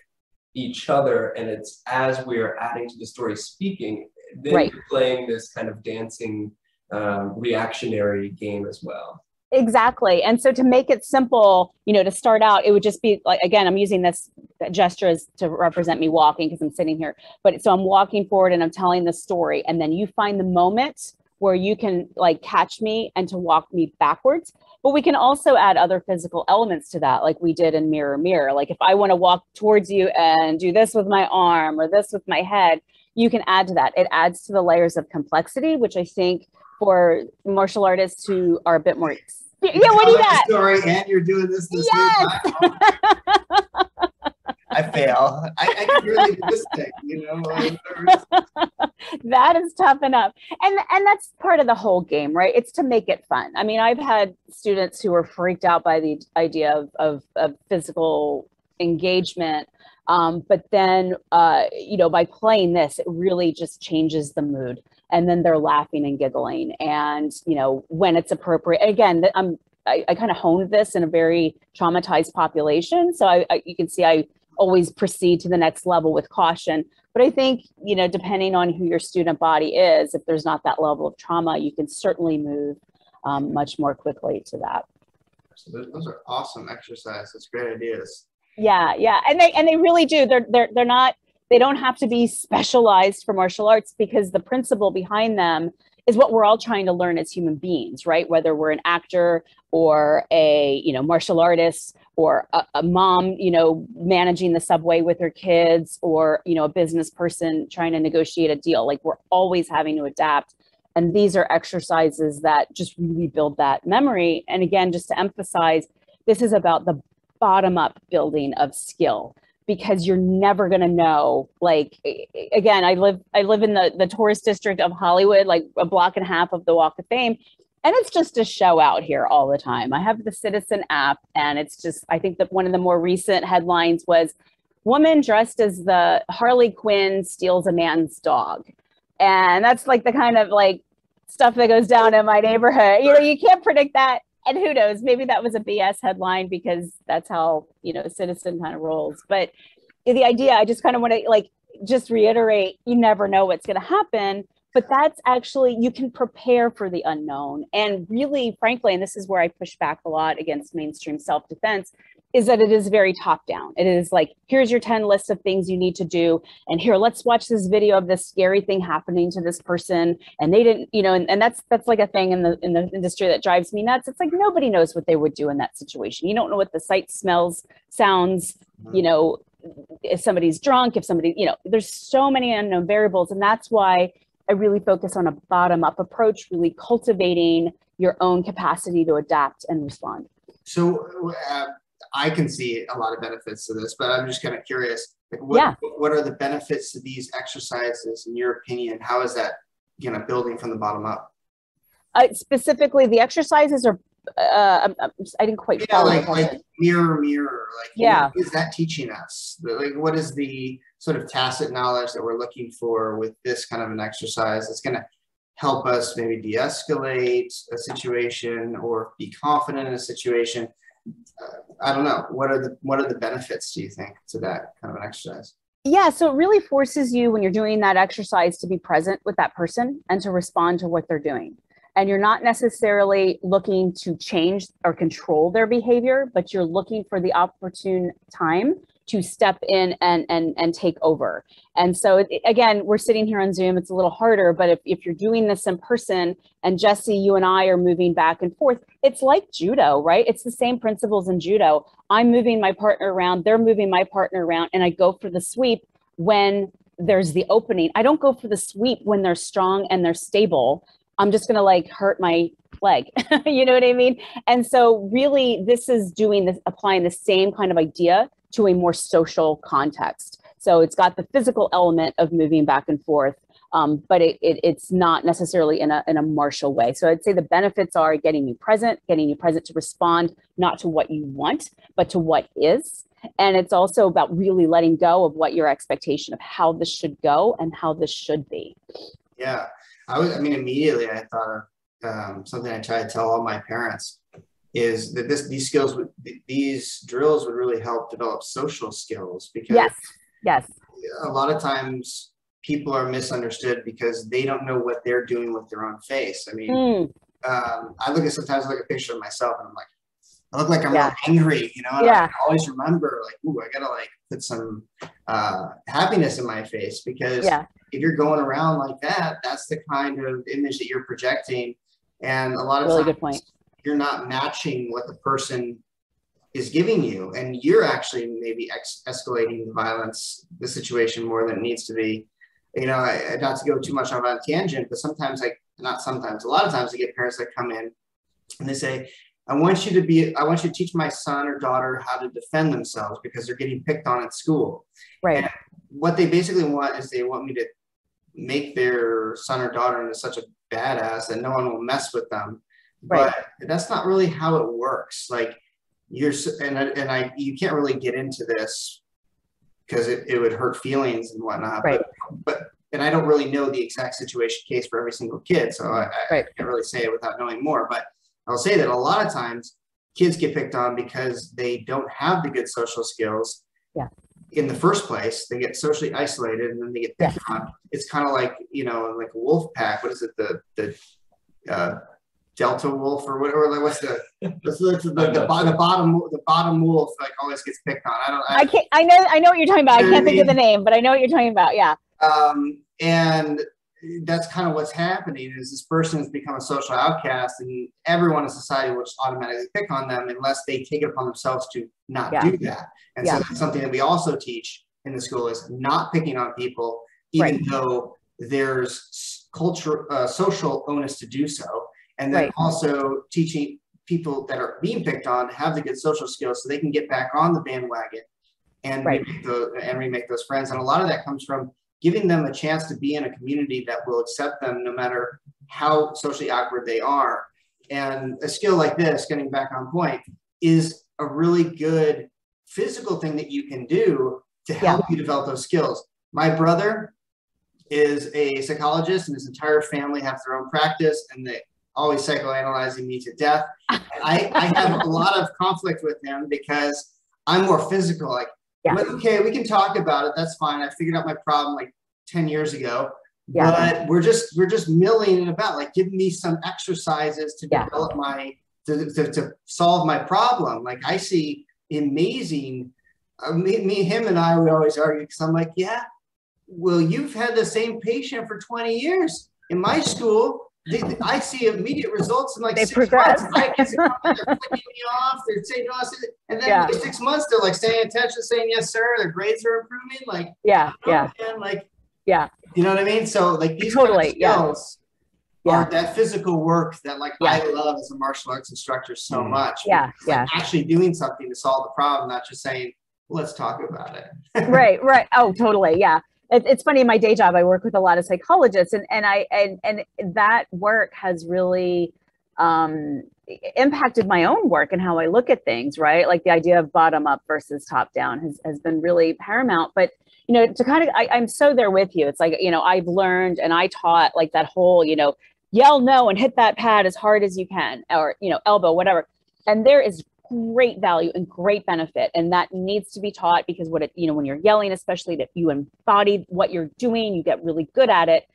each other, and it's as we are adding to the story, speaking, then Right. you're playing this kind of dancing um, reactionary game as well. exactly. And so to make it simple, you know, to start out, it would just be like, again, I'm using this gesture as to represent me walking because I'm sitting here. But so I'm walking forward and I'm telling the story. And then you find the moment where you can like catch me and to walk me backwards. But we can also add other physical elements to that, like we did in Mirror Mirror. Like if I want to walk towards you and do this with my arm or this with my head, you can add to that. It adds to the layers of complexity, which I think for martial artists who are a bit more. Yeah, what do you got? Story, and you're doing this the Yes. fail. I, I can you know. that is tough enough. And and that's part of the whole game, right? It's to make it fun. I mean, I've had students who were freaked out by the idea of, of, of physical engagement. Um, but then, uh, you know, by playing this, it really just changes the mood. And then they're laughing and giggling. And, you know, when it's appropriate, again, I'm, I, I kind of honed this in a very traumatized population. So I, I, you can see I always proceed to the next level with caution. But I think, you know, depending on who your student body is, if there's not that level of trauma, you can certainly move um, much more quickly to that. So those are awesome exercises, great ideas. Yeah, yeah, and they and they really do. They're they're they're not. They don't have to be specialized for martial arts because the principle behind them is what we're all trying to learn as human beings, right? Whether we're an actor or a you know martial artist or a, a, mom, you know, managing the subway with her kids, or you know, a business person trying to negotiate a deal. Like we're always having to adapt. And these are exercises that just really build that memory. And again, just to emphasize, this is about the bottom up building of skill because you're never going to know like again i live i live in the the tourist district of hollywood like a block and a half of the walk of fame and it's just a show out here all the time. I have the citizen app and it's just i think that one of the more recent headlines was woman dressed as the harley quinn steals a man's dog. And that's like the kind of like stuff that goes down in my neighborhood. You know you can't predict that and who knows, maybe that was a BS headline because that's how, you know, Citizen kind of rolls. But the idea, I just kind of want to like just reiterate you never know what's going to happen. But that's actually, you can prepare for the unknown. And really, frankly, and this is where I push back a lot against mainstream self defense, is that it is very top down. It is like, here's your 10 list of things you need to do. And here, let's watch this video of this scary thing happening to this person. And they didn't, you know, and, and that's that's like a thing in the in the industry that drives me nuts. It's like nobody knows what they would do in that situation. You don't know what the sight smells, sounds, mm-hmm. you know, if somebody's drunk, if somebody, you know, there's so many unknown variables. And that's why I really focus on a bottom up approach, really cultivating your own capacity to adapt and respond. So, uh, I can see a lot of benefits to this, but I'm just kind of curious. Like what, yeah. what are the benefits to these exercises in your opinion? How is that you know building from the bottom up? Uh, specifically, the exercises are. Uh, I'm, I'm I didn't quite yeah, like, like mirror, mirror. Like, yeah, what is that teaching us? Like, what is the sort of tacit knowledge that we're looking for with this kind of an exercise? It's going to help us maybe de-escalate a situation or be confident in a situation I don't know. What are the what are the benefits do you think to that kind of an exercise? Yeah, so it really forces you when you're doing that exercise to be present with that person and to respond to what they're doing. And you're not necessarily looking to change or control their behavior, but you're looking for the opportune time to step in and and and take over. And so it, again, we're sitting here on Zoom. It's a little harder, but if, if you're doing this in person and Jesse, you and I are moving back and forth, it's like judo, right? It's the same principles in judo. I'm moving my partner around, they're moving my partner around, and I go for the sweep when there's the opening. I don't go for the sweep when they're strong and they're stable. I'm just gonna like hurt my leg. you know what I mean? And so really this is doing this applying the same kind of idea to a more social context. So it's got the physical element of moving back and forth, um, but it, it, it's not necessarily in a, in a martial way. So I'd say the benefits are getting you present, getting you present to respond not to what you want, but to what is. And it's also about really letting go of what your expectation of how this should go and how this should be. Yeah. I was, I mean, immediately I thought of um, something I try to tell all my parents is that this these skills would these drills would really help develop social skills because yes yes a lot of times people are misunderstood because they don't know what they're doing with their own face i mean mm. um, i look at sometimes I look at a picture of myself and i'm like i look like i'm yeah. angry you know and yeah. i always remember like ooh i gotta like put some uh, happiness in my face because yeah. if you're going around like that that's the kind of image that you're projecting and a lot of really times good point you're not matching what the person is giving you. And you're actually maybe ex- escalating the violence the situation more than it needs to be. You know I, not to go too much on a tangent but sometimes like not sometimes a lot of times i get parents that come in and they say i want you to be i want you to teach my son or daughter how to defend themselves because they're getting picked on at school. Right. And what they basically want is they want me to make their son or daughter into such a badass that no one will mess with them. Right. But that's not really how it works. Like you're, and, and I, you can't really get into this because it, it would hurt feelings and whatnot. Right. But, but, and I don't really know the exact situation case for every single kid. So I, right. I can't really say it without knowing more, but I'll say that a lot of times kids get picked on because they don't have the good social skills. Yeah in the first place. They get socially isolated and then they get picked yeah. on. It's kind of like, you know, like a wolf pack. What is it? The, the, uh, Delta wolf or whatever. Like what's the, what's the, the, the, the, bottom, the bottom wolf like always gets picked on. I don't, I, I can't, I know, I know what you're talking about. I can't think of the name, but I know what you're talking about. Yeah. Um, and that's kind of what's happening is this person has become a social outcast and everyone in society will just automatically pick on them unless they take it upon themselves to not yeah. do that and yeah. so that's something that we also teach in the school is not picking on people even right. though there's culture uh, social onus to do so and then right. also teaching people that are being picked on to have the good social skills so they can get back on the bandwagon and right. remake the, and remake those friends and a lot of that comes from giving them a chance to be in a community that will accept them no matter how socially awkward they are. And a skill like this, getting back on point, is a really good physical thing that you can do to help yeah. you develop those skills. My brother is a psychologist and his entire family have their own practice and they always psychoanalyzing me to death. I, I have a lot of conflict with him because I'm more physical. Like yeah. Okay, we can talk about it. That's fine. I figured out my problem like 10 years ago. Yeah. But we're just we're just milling it about. Like give me some exercises to yeah. develop my to, to, to, solve my problem. Like I see amazing uh, me, me, him and I we always argue because I'm like, yeah, well, you've had the same patient for 20 years. In my school, they, I see immediate results in like they six progress. months. I, they're flicking me off. They're saying no, and then yeah. six months they're like staying attention, saying yes, sir. Their grades are improving. Like yeah, oh, yeah, man, like yeah. You know what I mean? So like these totally kind of skills yeah. are that physical work that like yeah. I love as a martial arts instructor so mm. much. Yeah, yeah. actually doing something to solve the problem, not just saying let's talk about it. right, right. Oh, totally. Yeah it, it's funny in my day job i work with a lot of psychologists and, and i and, and that work has really um, impacted my own work and how i look at things right? Like the idea of bottom up versus top down has, has been really paramount but you know to kind of I, i'm so there with you. It's like you know i've learned and i taught like that whole you know yell no and hit that pad as hard as you can or you know elbow whatever and there is great value and great benefit. And that needs to be taught because what it you know when you're yelling especially that you embody what you're doing you get really good at it.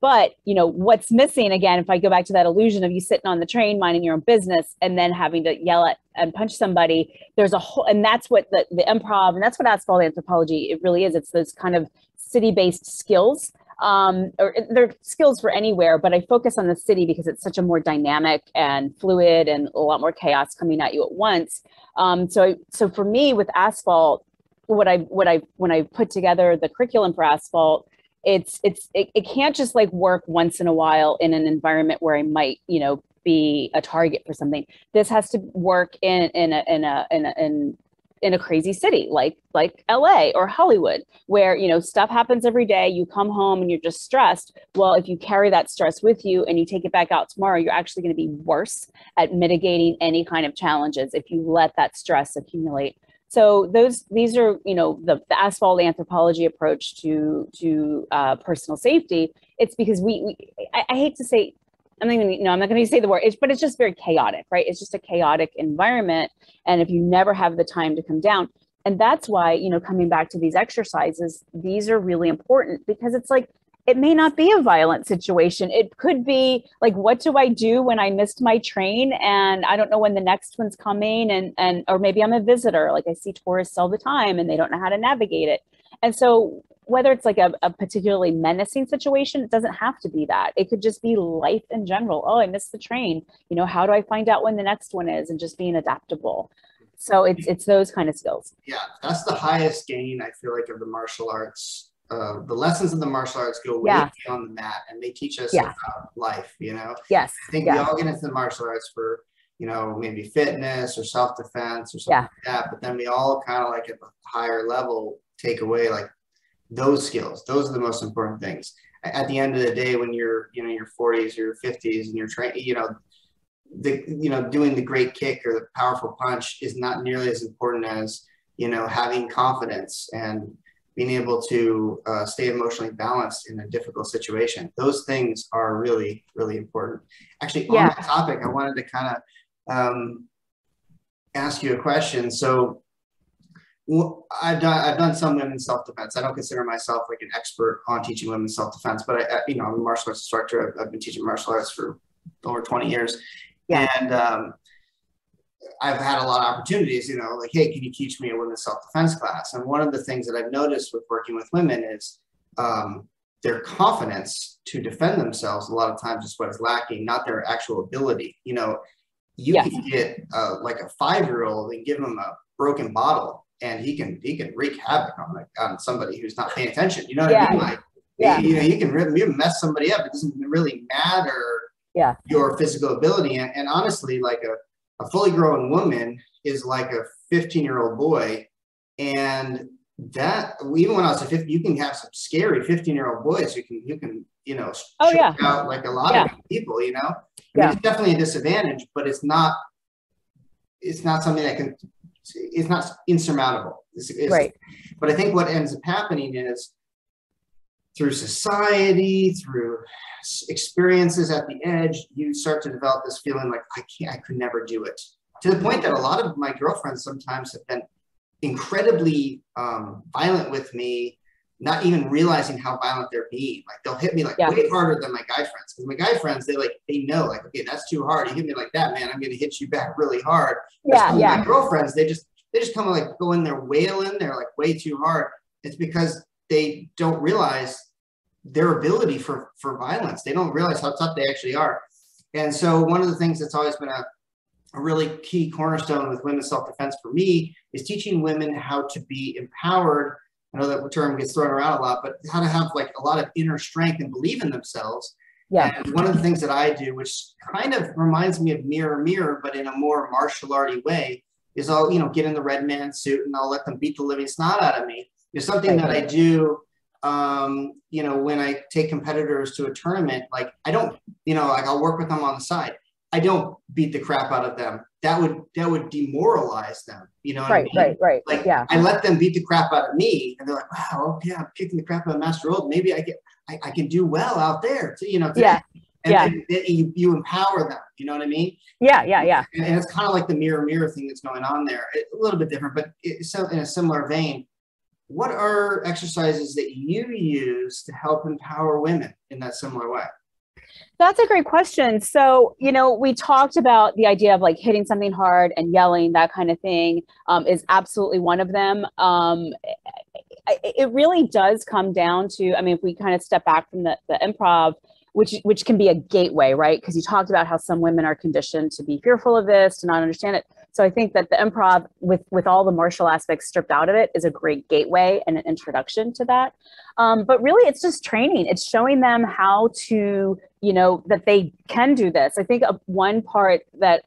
But you know what's missing again if i go back to that illusion of you sitting on the train minding your own business and then having to yell at and punch somebody there's a whole and that's what the, the improv and that's what asphalt anthropology it really is. It's those kind of city based skills um, or they're skills for anywhere, but I focus on the city because it's such a more dynamic and fluid and a lot more chaos coming at you at once. Um, so, so for me with asphalt, what I, what I, when I put together the curriculum for asphalt, it's, it's, it, it can't just like work once in a while in an environment where I might, you know, be a target for something. This has to work in in a in a in, a, in in a crazy city like like LA or Hollywood where you know stuff happens every day you come home and you're just stressed. Well if you carry that stress with you and you take it back out tomorrow you're actually going to be worse at mitigating any kind of challenges if you let that stress accumulate. So those these are you know the, the asphalt anthropology approach to to uh, personal safety. It's because we, we I, I hate to say I'm not you know, I'm not going to say the word, it's, but it's just very chaotic, right? It's just a chaotic environment. And if you never have the time to come down, and that's why, you know, coming back to these exercises, these are really important because it's like, it may not be a violent situation. It could be like, what do I do when I missed my train and I don't know when the next one's coming and and or maybe I'm a visitor. Like I see tourists all the time and they don't know how to navigate it. And so whether it's like a, a, particularly menacing situation, it doesn't have to be that. It could just be life in general. Oh, I missed the train. You know, how do I find out when the next one is? And just being adaptable. So it's it's those kind of skills. Yeah, that's the highest gain I feel like of the martial arts. Uh, the lessons of the martial arts go way yeah. beyond the mat, and they teach us yeah. about life. You know. Yes. I think yeah. we all get into the martial arts for you know maybe fitness or self defense or something like that, but then we all kind of like at the higher level take away like those skills. Those are the most important things. At the end of the day, when you're, you know, your 40s, your 50s, and you're trying, you know, the, you know, doing the great kick or the powerful punch is not nearly as important as, you know, having confidence and being able to uh, stay emotionally balanced in a difficult situation. Those things are really, really important. Actually, on Yeah. that topic, I wanted to kind of um, ask you a question. So, I've done I've done some women's self defense. I don't consider myself like an expert on teaching women self defense, but I, I, you know I'm a martial arts instructor. I've, I've been teaching martial arts for over 20 years, Yeah. and um, I've had a lot of opportunities. You know, like hey, can you teach me a women's self defense class? And one of the things that I've noticed with working with women is um, their confidence to defend themselves. A lot of times is what is lacking, not their actual ability. You know, you Yes. can get uh, like a five year old and give them a broken bottle and he can he can wreak havoc on like on somebody who's not paying attention. You know what Yeah. I mean? Like Yeah. you know, you can really you mess somebody up. It doesn't really matter Yeah. your physical ability. And, and honestly, like a, a fully grown woman is like a 15 year old boy. And that even when I was a 50, you can have some scary 15 year old boys who can you can, you know, Oh, yeah. out like a lot Yeah. of people, you know. I mean, it's definitely a disadvantage, but it's not it's not something that can it's not insurmountable. It's, it's- Right. But I think what ends up happening is through society, through experiences at the edge, you start to develop this feeling like I can't, I could never do it. To the point that a lot of my girlfriends sometimes have been incredibly um, violent with me, not even realizing how violent they're being. Like they'll hit me like Yeah. way harder than my guy friends. Because my guy friends, they like they know like okay, that's too hard. You hit me like that, man. I'm gonna hit you back really hard. Yeah. Yeah. My girlfriends, they just they just kind of like go in there wailing. They're like way too hard. It's because they don't realize their ability for for violence. They don't realize how tough they actually are. And so one of the things that's always been a, a really key cornerstone with women's self-defense for me is teaching women how to be empowered. I know that term gets thrown around a lot, but how to have like a lot of inner strength and believe in themselves. Yeah. And one of the things that I do, which kind of reminds me of mirror mirror, but in a more martial arty way, is I'll, you know, get in the red man suit and I'll let them beat the living snot out of me. There's something that I do um, you know, when I take competitors to a tournament, like I don't, you know, like I'll work with them on the side. I don't beat the crap out of them. That would that would demoralize them. You know what Right. I mean? Right. Right. Like Yeah. I let them beat the crap out of me, and they're like, "Wow, okay, I'm kicking the crap out of Master Old. Maybe I get, I, I can do well out there." To, you know, to- Yeah. And, Yeah. and it- you, you empower them. You know what I mean? Yeah. Yeah. Yeah. And, and it's kind of like the mirror mirror thing that's going on there. It- a little bit different, but it's so in a similar vein. What are exercises that you use to help empower women in that similar way? That's a great question. So, you know, we talked about the idea of like hitting something hard and yelling, that kind of thing um, is absolutely one of them. Um, it really does come down to, I mean, if we kind of step back from the, the improv, which which can be a gateway, right? Because you talked about how some women are conditioned to be fearful of this, to not understand it. So I think that the improv, with with all the martial aspects stripped out of it, is a great gateway and an introduction to that. Um, but really, it's just training. It's showing them how to, you know, that they can do this. I think uh, one part that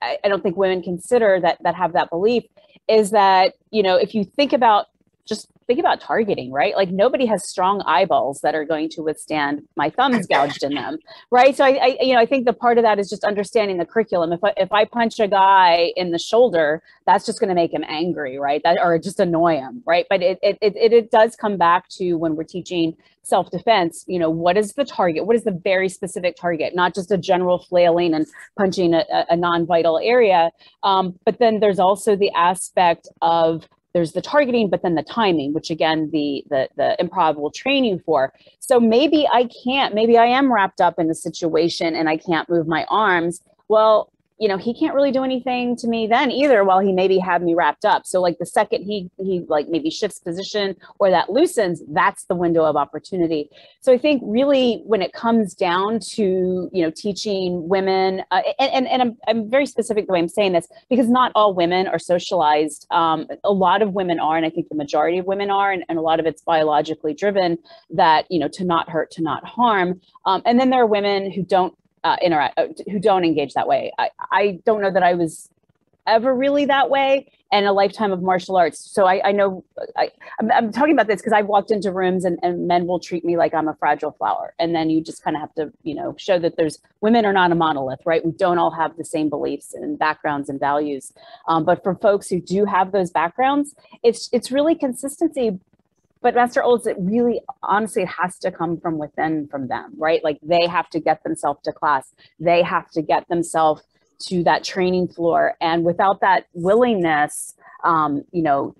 I, I don't think women consider that that have that belief is that you know if you think about just think about targeting right? Like nobody has strong eyeballs that are going to withstand my thumbs gouged in them right? So I, I you know i think the part of that is just understanding the curriculum. If I, if I punch a guy in the shoulder that's just going to make him angry right? That or just annoy him right? But it it, it it does come back to when we're teaching self-defense you know what is the target? What is the very specific target? Not just a general flailing and punching a, a non-vital area um, but then there's also the aspect of there's the targeting but then the timing which again the, the the improv will train you for. So maybe i can't maybe i am wrapped up in a situation and i can't move my arms. Well you know he can't really do anything to me then either while he maybe had me wrapped up. So like the second he he like maybe shifts position or that loosens that's the window of opportunity. So i think really when it comes down to you know teaching women uh, and, and, and I'm, I'm very specific the way i'm saying this because not all women are socialized um, a lot of women are and i think the majority of women are and, and a lot of it's biologically driven that you know to not hurt to not harm. Um, and then there are women who don't uh, interact uh, who don't engage that way I, I don't know that i was ever really that way and a lifetime of martial arts. So I, I know I, I'm, I'm, talking about this because I've walked into rooms and, and men will treat me like I'm a fragile flower. And then you just kind of have to, you know, show that there's women are not a monolith, right? We don't all have the same beliefs and backgrounds and values. Um, but for folks who do have those backgrounds, it's it's really consistency. But Master Olds, it really honestly it has to come from within from them, right? Like they have to get themselves to class. They have to get themselves to that training floor. And without that willingness, um, you know,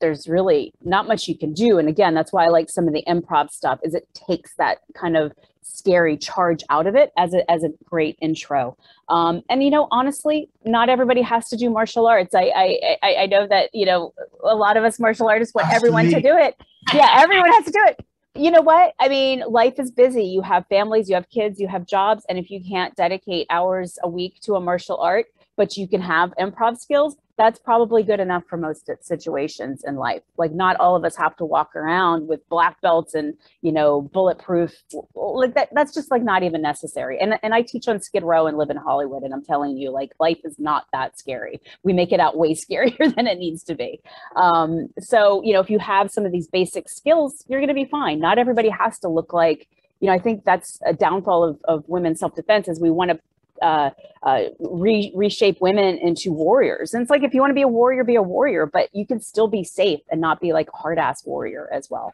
there's really not much you can do. And again, that's why I like some of the improv stuff is it takes that kind of scary charge out of it as a, as a great intro. Um, and, you know, honestly, not everybody has to do martial arts. I, I, I, I know that, you know, a lot of us martial artists want everyone to do it. Yeah, everyone has to do it you know what? I mean, life is busy. You have families, you have kids, you have jobs. And if you can't dedicate hours a week to a martial art, but you can have improv skills, that's probably good enough for most situations in life. Like not all of us have to walk around with black belts and, you know, bulletproof like that that's just like not even necessary. And and I teach on Skid Row and live in Hollywood and I'm telling you like life is not that scary. We make it out way scarier than it needs to be. Um, so, you know, if you have some of these basic skills, you're going to be fine. Not everybody has to look like you know, I think that's a downfall of, of women's self-defense is we want to uh, uh, re- reshape women into warriors. And it's like if you want to be a warrior, be a warrior, but you can still be safe and not be like hard ass warrior as well.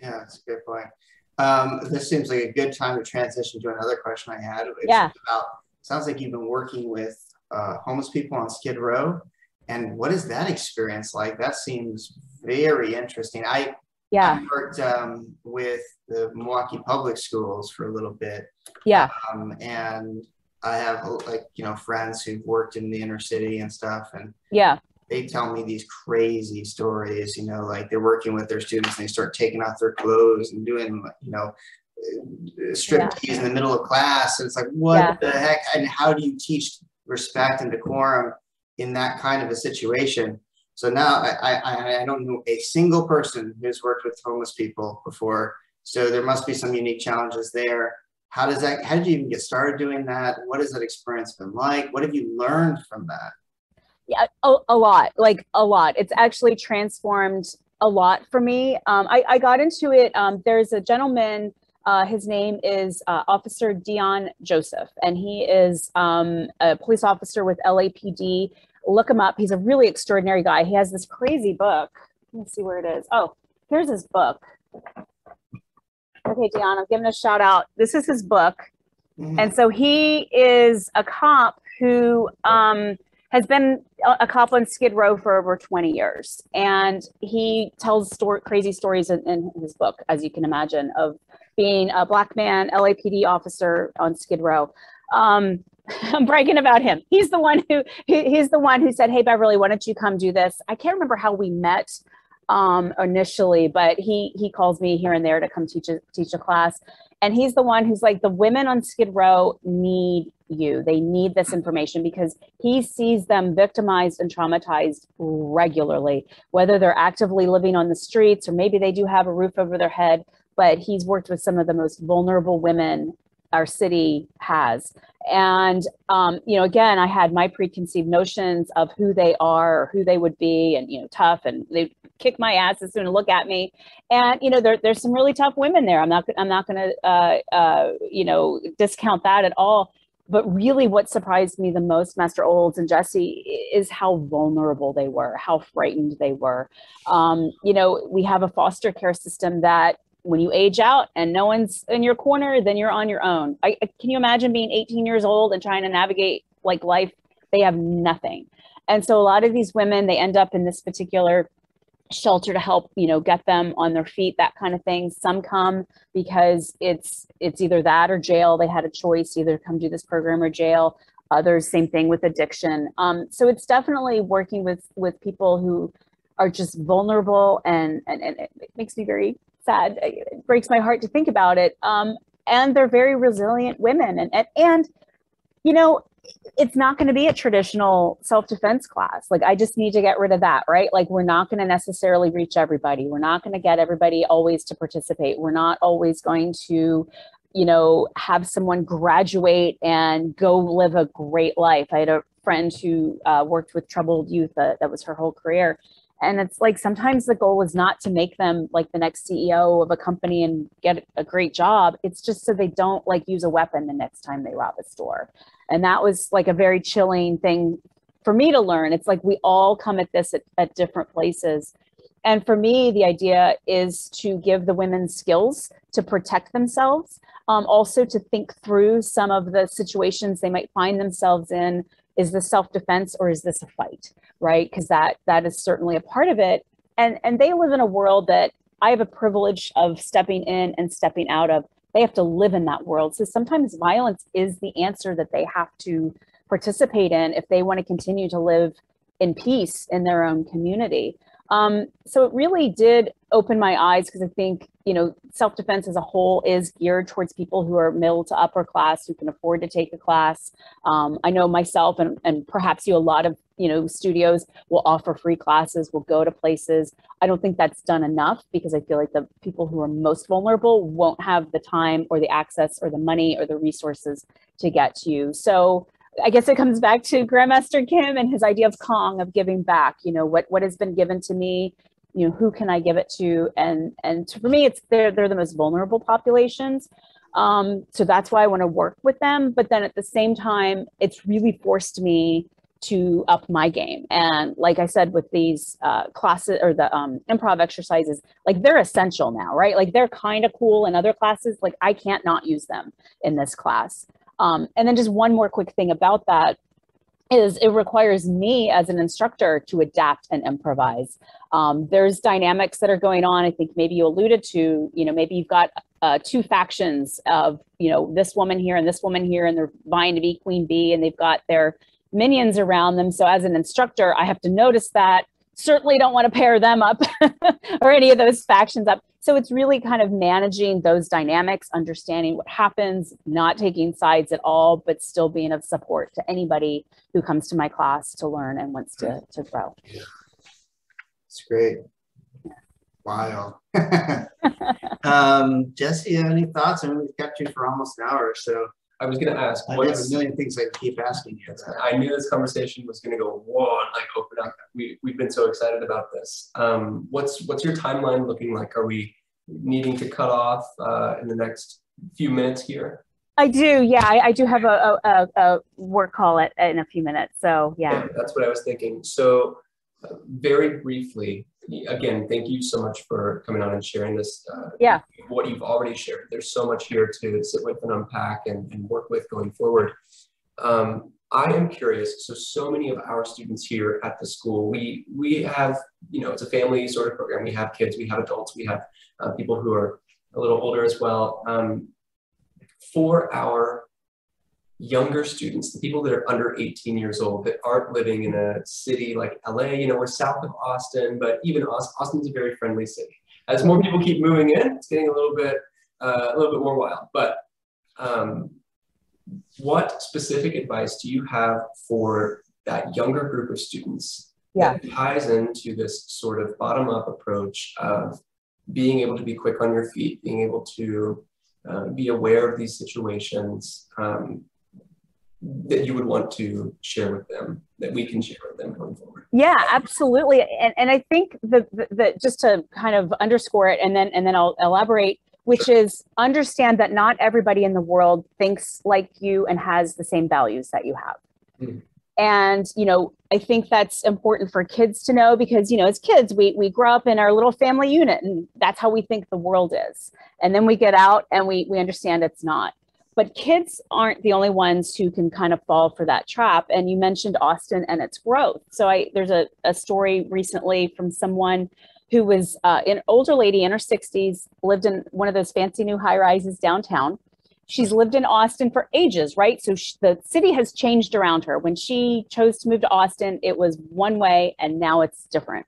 Yeah, that's a good point. Um, this seems like a good time to transition to another question I had. It's yeah. About, sounds like you've been working with uh, homeless people on Skid Row. And what is that experience like? That seems very interesting. I yeah I worked um, with the Milwaukee Public Schools for a little bit. Yeah. Um, and I have like you know friends who've worked in the inner city and stuff, and yeah, they tell me these crazy stories. You know, like they're working with their students and they start taking off their clothes and doing you know uh, strip tease yeah. in the middle of class, and it's like what yeah. the heck? And how do you teach respect and decorum in that kind of a situation? So now I, I, I don't know a single person who's worked with homeless people before. So there must be some unique challenges there how does that how did you even get started doing that? What has that experience been like? What have you learned from that? Yeah a, a lot like a lot. It's actually transformed a lot for me. Um, I, I got into it um, there's a gentleman uh, his name is uh, officer deon joseph and he is um, a police officer with lapd look him up he's a really extraordinary guy. He has this crazy book. Let me see where it is. Oh here's his book Okay, Deon, I'm giving a shout out. This is his book. Mm-hmm. And so he is a cop who um, has been a cop on Skid Row for over 20 years. And he tells story, crazy stories in, in, his book, as you can imagine, of being a black man, LAPD officer on Skid Row. Um, I'm bragging about him. He's the one who he, he's the one who said, "Hey Beverly, why don't you come do this?" I can't remember how we met um, initially, but he he calls me here and there to come teach a teach a class, and he's the one who's like the women on Skid Row need you. They need this information because he sees them victimized and traumatized regularly, whether they're actively living on the streets or maybe they do have a roof over their head. But he's worked with some of the most vulnerable women our city has. And, um, you know, again, I had my preconceived notions of who they are or who they would be and, you know, tough and they kick my ass as soon as look at me. And, you know, there, there's some really tough women there. I'm not, I'm not going to, uh, uh, you know, discount that at all. But really what surprised me the most, Master Olds and Jesse, is how vulnerable they were, how frightened they were. Um, you know, we have a foster care system that when you age out and no one's in your corner, then you're on your own. I, can you imagine being 18 years old and trying to navigate like life? They have nothing. And so a lot of these women, they end up in this particular shelter to help, you know, get them on their feet, that kind of thing. Some come because it's it's either that or jail. They had a choice, either come do this program or jail. Others, same thing with addiction. Um, so it's definitely working with with people who are just vulnerable and, and, and it makes me very sad. It breaks my heart to think about it. Um, and they're very resilient women. And, and, and you know, it's not going to be a traditional self-defense class. Like, I just need to get rid of that, right? Like, we're not going to necessarily reach everybody. We're not going to get everybody always to participate. We're not always going to you know, have someone graduate and go live a great life. I had a friend who uh, worked with troubled youth. Uh, that was her whole career. And it's like sometimes the goal is not to make them like the next CEO of a company and get a great job. It's just so they don't like use a weapon the next time they rob a store. And that was like a very chilling thing for me to learn. It's like we all come at this at, at different places. And for me, the idea is to give the women skills to protect themselves, um, also to think through some of the situations they might find themselves in. Is this self-defense or is this a fight? Right? Because that that is certainly a part of it. And and they live in a world that I have a privilege of stepping in and stepping out of. They have to live in that world. So sometimes violence is the answer that they have to participate in if they want to continue to live in peace in their own community. Um, so it really did open my eyes because I think, you know, self defense as a whole is geared towards people who are middle to upper class who can afford to take a class. Um, I know myself and, and perhaps you, a lot of, you know, studios will offer free classes, will go to places. I don't think that's done enough because I feel like the people who are most vulnerable won't have the time or the access or the money or the resources to get to you. So I guess it comes back to Grandmaster Kim and his idea of Kong of giving back. You know, what what has been given to me, you know, who can I give it to? And and for me, it's they're they're the most vulnerable populations. Um, so that's why I want to work with them. But then at the same time, it's really forced me to up my game. And like I said, with these uh, classes or the um, improv exercises, like they're essential now, right? Like they're kind of cool in other classes. Like I can't not use them in this class. Um, and then just one more quick thing about that is it requires me as an instructor to adapt and improvise. Um, there's dynamics that are going on. I think maybe you alluded to, you know, maybe you've got uh, two factions of, you know, this woman here and this woman here, and they're vying to be queen bee, and they've got their minions around them. So as an instructor, I have to notice that. Certainly don't want to pair them up or any of those factions up. So it's really kind of managing those dynamics, understanding what happens, not taking sides at all, but still being of support to anybody who comes to my class to learn and wants to, to grow. It's great. Wow. um, Jesse, any thoughts? I mean, we've kept you for almost an hour, so I was going to ask, I what have a million things I keep asking you. about. I knew this conversation was going to go whoa, and like open up. We we've been so excited about this. Um, what's what's your timeline looking like? Are we needing to cut off uh, in the next few minutes here? I do, yeah, I, I do have a, a, a, a work call at, in a few minutes. So yeah. that's what I was thinking. So, uh, very briefly, again, thank you so much for coming on and sharing this. Uh, Yeah. What you've already shared. There's so much here to sit with and unpack and, and work with going forward. Um, I am curious. So, so many of our students here at the school, we we have, you know, it's a family sort of program. We have kids, we have adults, we have uh, people who are a little older as well. Um, for our younger students, the people that are under 18 years old that aren't living in a city like LA, you know, we're south of Austin, but even Austin, Austin's a very friendly city. As more people keep moving in, it's getting a little bit, uh, a little bit more wild. But um, what specific advice do you have for that younger group of students Yeah. that ties into this sort of bottom up approach of being able to be quick on your feet, being able to uh, be aware of these situations um, that you would want to share with them, that we can share with them going forward? Yeah, absolutely. And, and I think that the, just to kind of underscore it and then and then I'll elaborate, which is understand that not everybody in the world thinks like you and has the same values that you have. Mhm. And you know, I think that's important for kids to know because you know, as kids, we we grow up in our little family unit and that's how we think the world is. And then we get out and we we understand it's not. But kids aren't the only ones who can kind of fall for that trap. And you mentioned Austin and its growth. So I there's a, a story recently from someone who was uh, an older lady in her 60s, lived in one of those fancy new high rises downtown. She's lived in Austin for ages, right? So sh the city has changed around her. When she chose to move to Austin, it was one way, and now it's different.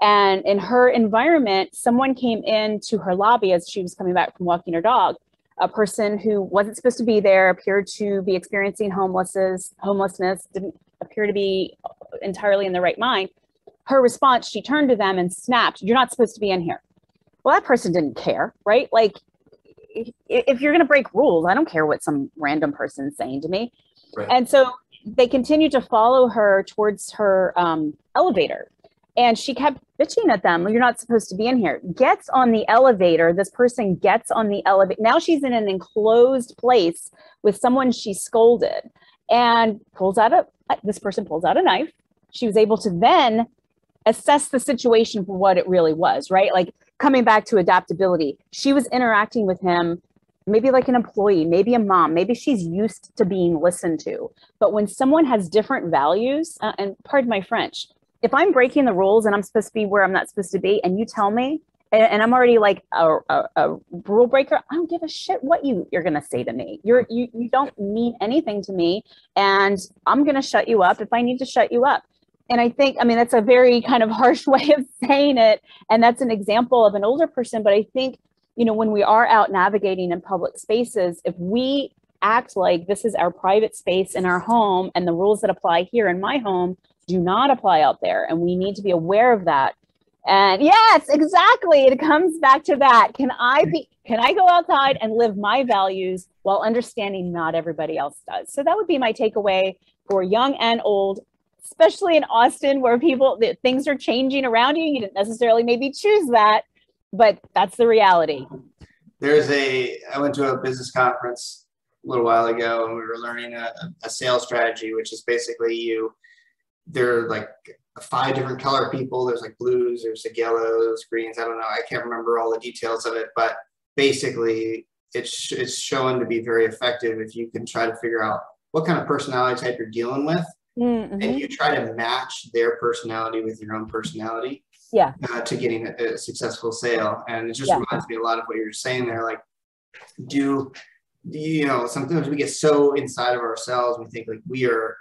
And in her environment, someone came into her lobby as she was coming back from walking her dog. A person who wasn't supposed to be there appeared to be experiencing homelessness, homelessness, didn't appear to be entirely in the right mind. Her response, she turned to them and snapped, You're not supposed to be in here. Well, that person didn't care, right? Like, if, you're going to break rules, I don't care what some random person's saying to me. Right. And so they continued to follow her towards her um, elevator. And she kept bitching at them. You're not supposed to be in here. Gets on the elevator. This person gets on the elevator. Now she's in an enclosed place with someone she scolded and pulls out a, this person pulls out a knife. She was able to then assess the situation for what it really was, right? Like coming back to adaptability. She was interacting with him maybe like an employee, maybe a mom, maybe she's used to being listened to. But when someone has different values, uh, and pardon my French, if I'm breaking the rules and I'm supposed to be where I'm not supposed to be, and you tell me, and, and I'm already like a, a, a, rule breaker, I don't give a shit what you you're gonna say to me. You're you you don't mean anything to me, and I'm gonna shut you up if I need to shut you up. And I think, I mean, that's a very kind of harsh way of saying it, and that's an example of an older person. But I think you know, when we are out navigating in public spaces, if we act like this is our private space in our home and the rules that apply here in my home do not apply out there, and we need to be aware of that. And yes, exactly. It comes back to that. Can I be can I go outside and live my values while understanding not everybody else does? So that would be my takeaway for young and old, especially in Austin where people things are changing around you. You didn't necessarily maybe choose that, but that's the reality. There's a, I went to a business conference a little while ago and we were learning a, a sales strategy, which is basically you, there are like five different color people. There's like blues, there's like yellows, greens. I don't know. I can't remember all the details of it, but basically it's, it's shown to be very effective if you can try to figure out what kind of personality type you're dealing with mm-hmm. and you try to match their personality with your own personality yeah uh, to getting a, a, successful sale and it just yeah. reminds me a lot of what you're saying there like do you know sometimes we get so inside of ourselves we think like we are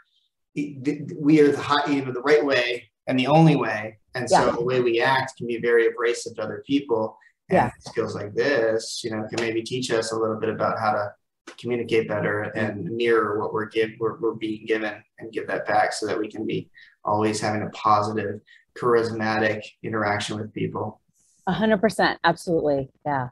we are the hot, you know the right way and the only way and so yeah. the way we act can be very abrasive to other people and yeah. skills like this you know can maybe teach us a little bit about how to communicate better and mirror what we're give we're, we're being given and give that back so that we can be always having a positive charismatic interaction with people. A hundred percent. Absolutely. Yeah.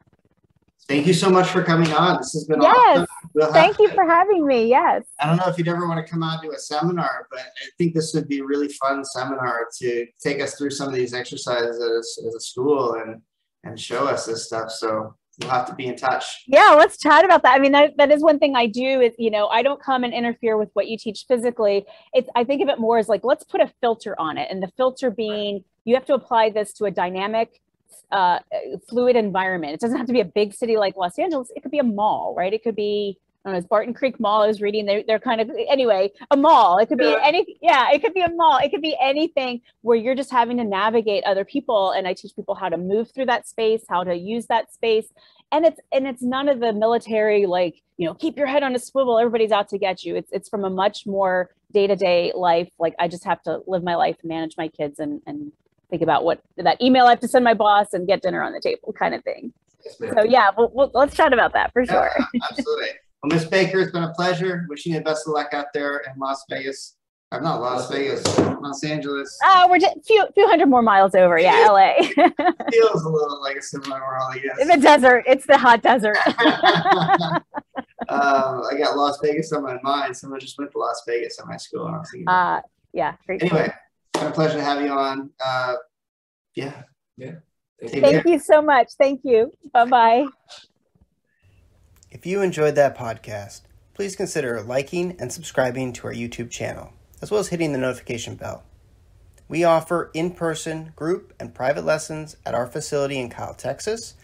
Thank you so much for coming on. This has been yes. awesome. We'll Thank you for having me. Yes. I don't know if you'd ever want to come out to a seminar, but I think this would be a really fun seminar to take us through some of these exercises as, as a school and and show us this stuff. So we'll have to be in touch. Yeah, let's chat about that. I mean, that, that is one thing I do is, you know, I don't come and interfere with what you teach physically. It's, I think of it more as like, let's put a filter on it. And the filter being, you have to apply this to a dynamic, uh, fluid environment. It doesn't have to be a big city like Los Angeles. It could be a mall, right? It could be I don't know, it's Barton Creek Mall. I was reading, they're, they're kind of, anyway, a mall. It could be yeah. any, yeah, it could be a mall. It could be anything where you're just having to navigate other people. And I teach people how to move through that space, how to use that space. And it's, and it's none of the military, like, you know, keep your head on a swivel. Everybody's out to get you. It's, it's from a much more day-to-day life. Like I just have to live my life, manage my kids and, and think about what that email I have to send my boss and get dinner on the table kind of thing. Yes, so yeah, we'll, we'll, let's chat about that for sure. Yeah, absolutely. Well, Miss Baker, it's been a pleasure. Wishing you the best of luck out there in Las Vegas. I'm not Las Vegas, Los Angeles. Oh, we're just a few, few hundred more miles over. Yeah, LA. Feels a little like a similar world, I guess. In the desert. It's the hot desert. uh, I got Las Vegas on my mind. Someone just went to Las Vegas at my school. And I was thinking, uh, yeah. Anyway, it's been a pleasure to have you on. Uh, yeah. Yeah. Thank, Thank you so much. Thank you. Bye bye. If you enjoyed that podcast, please consider liking and subscribing to our YouTube channel, as well as hitting the notification bell. We offer in person, group, and private lessons at our facility in Kyle, Texas,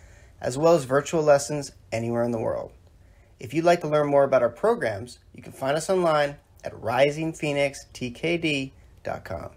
as well as virtual lessons anywhere in the world. If you'd like to learn more about our programs, you can find us online at risingphoenixtkd.com.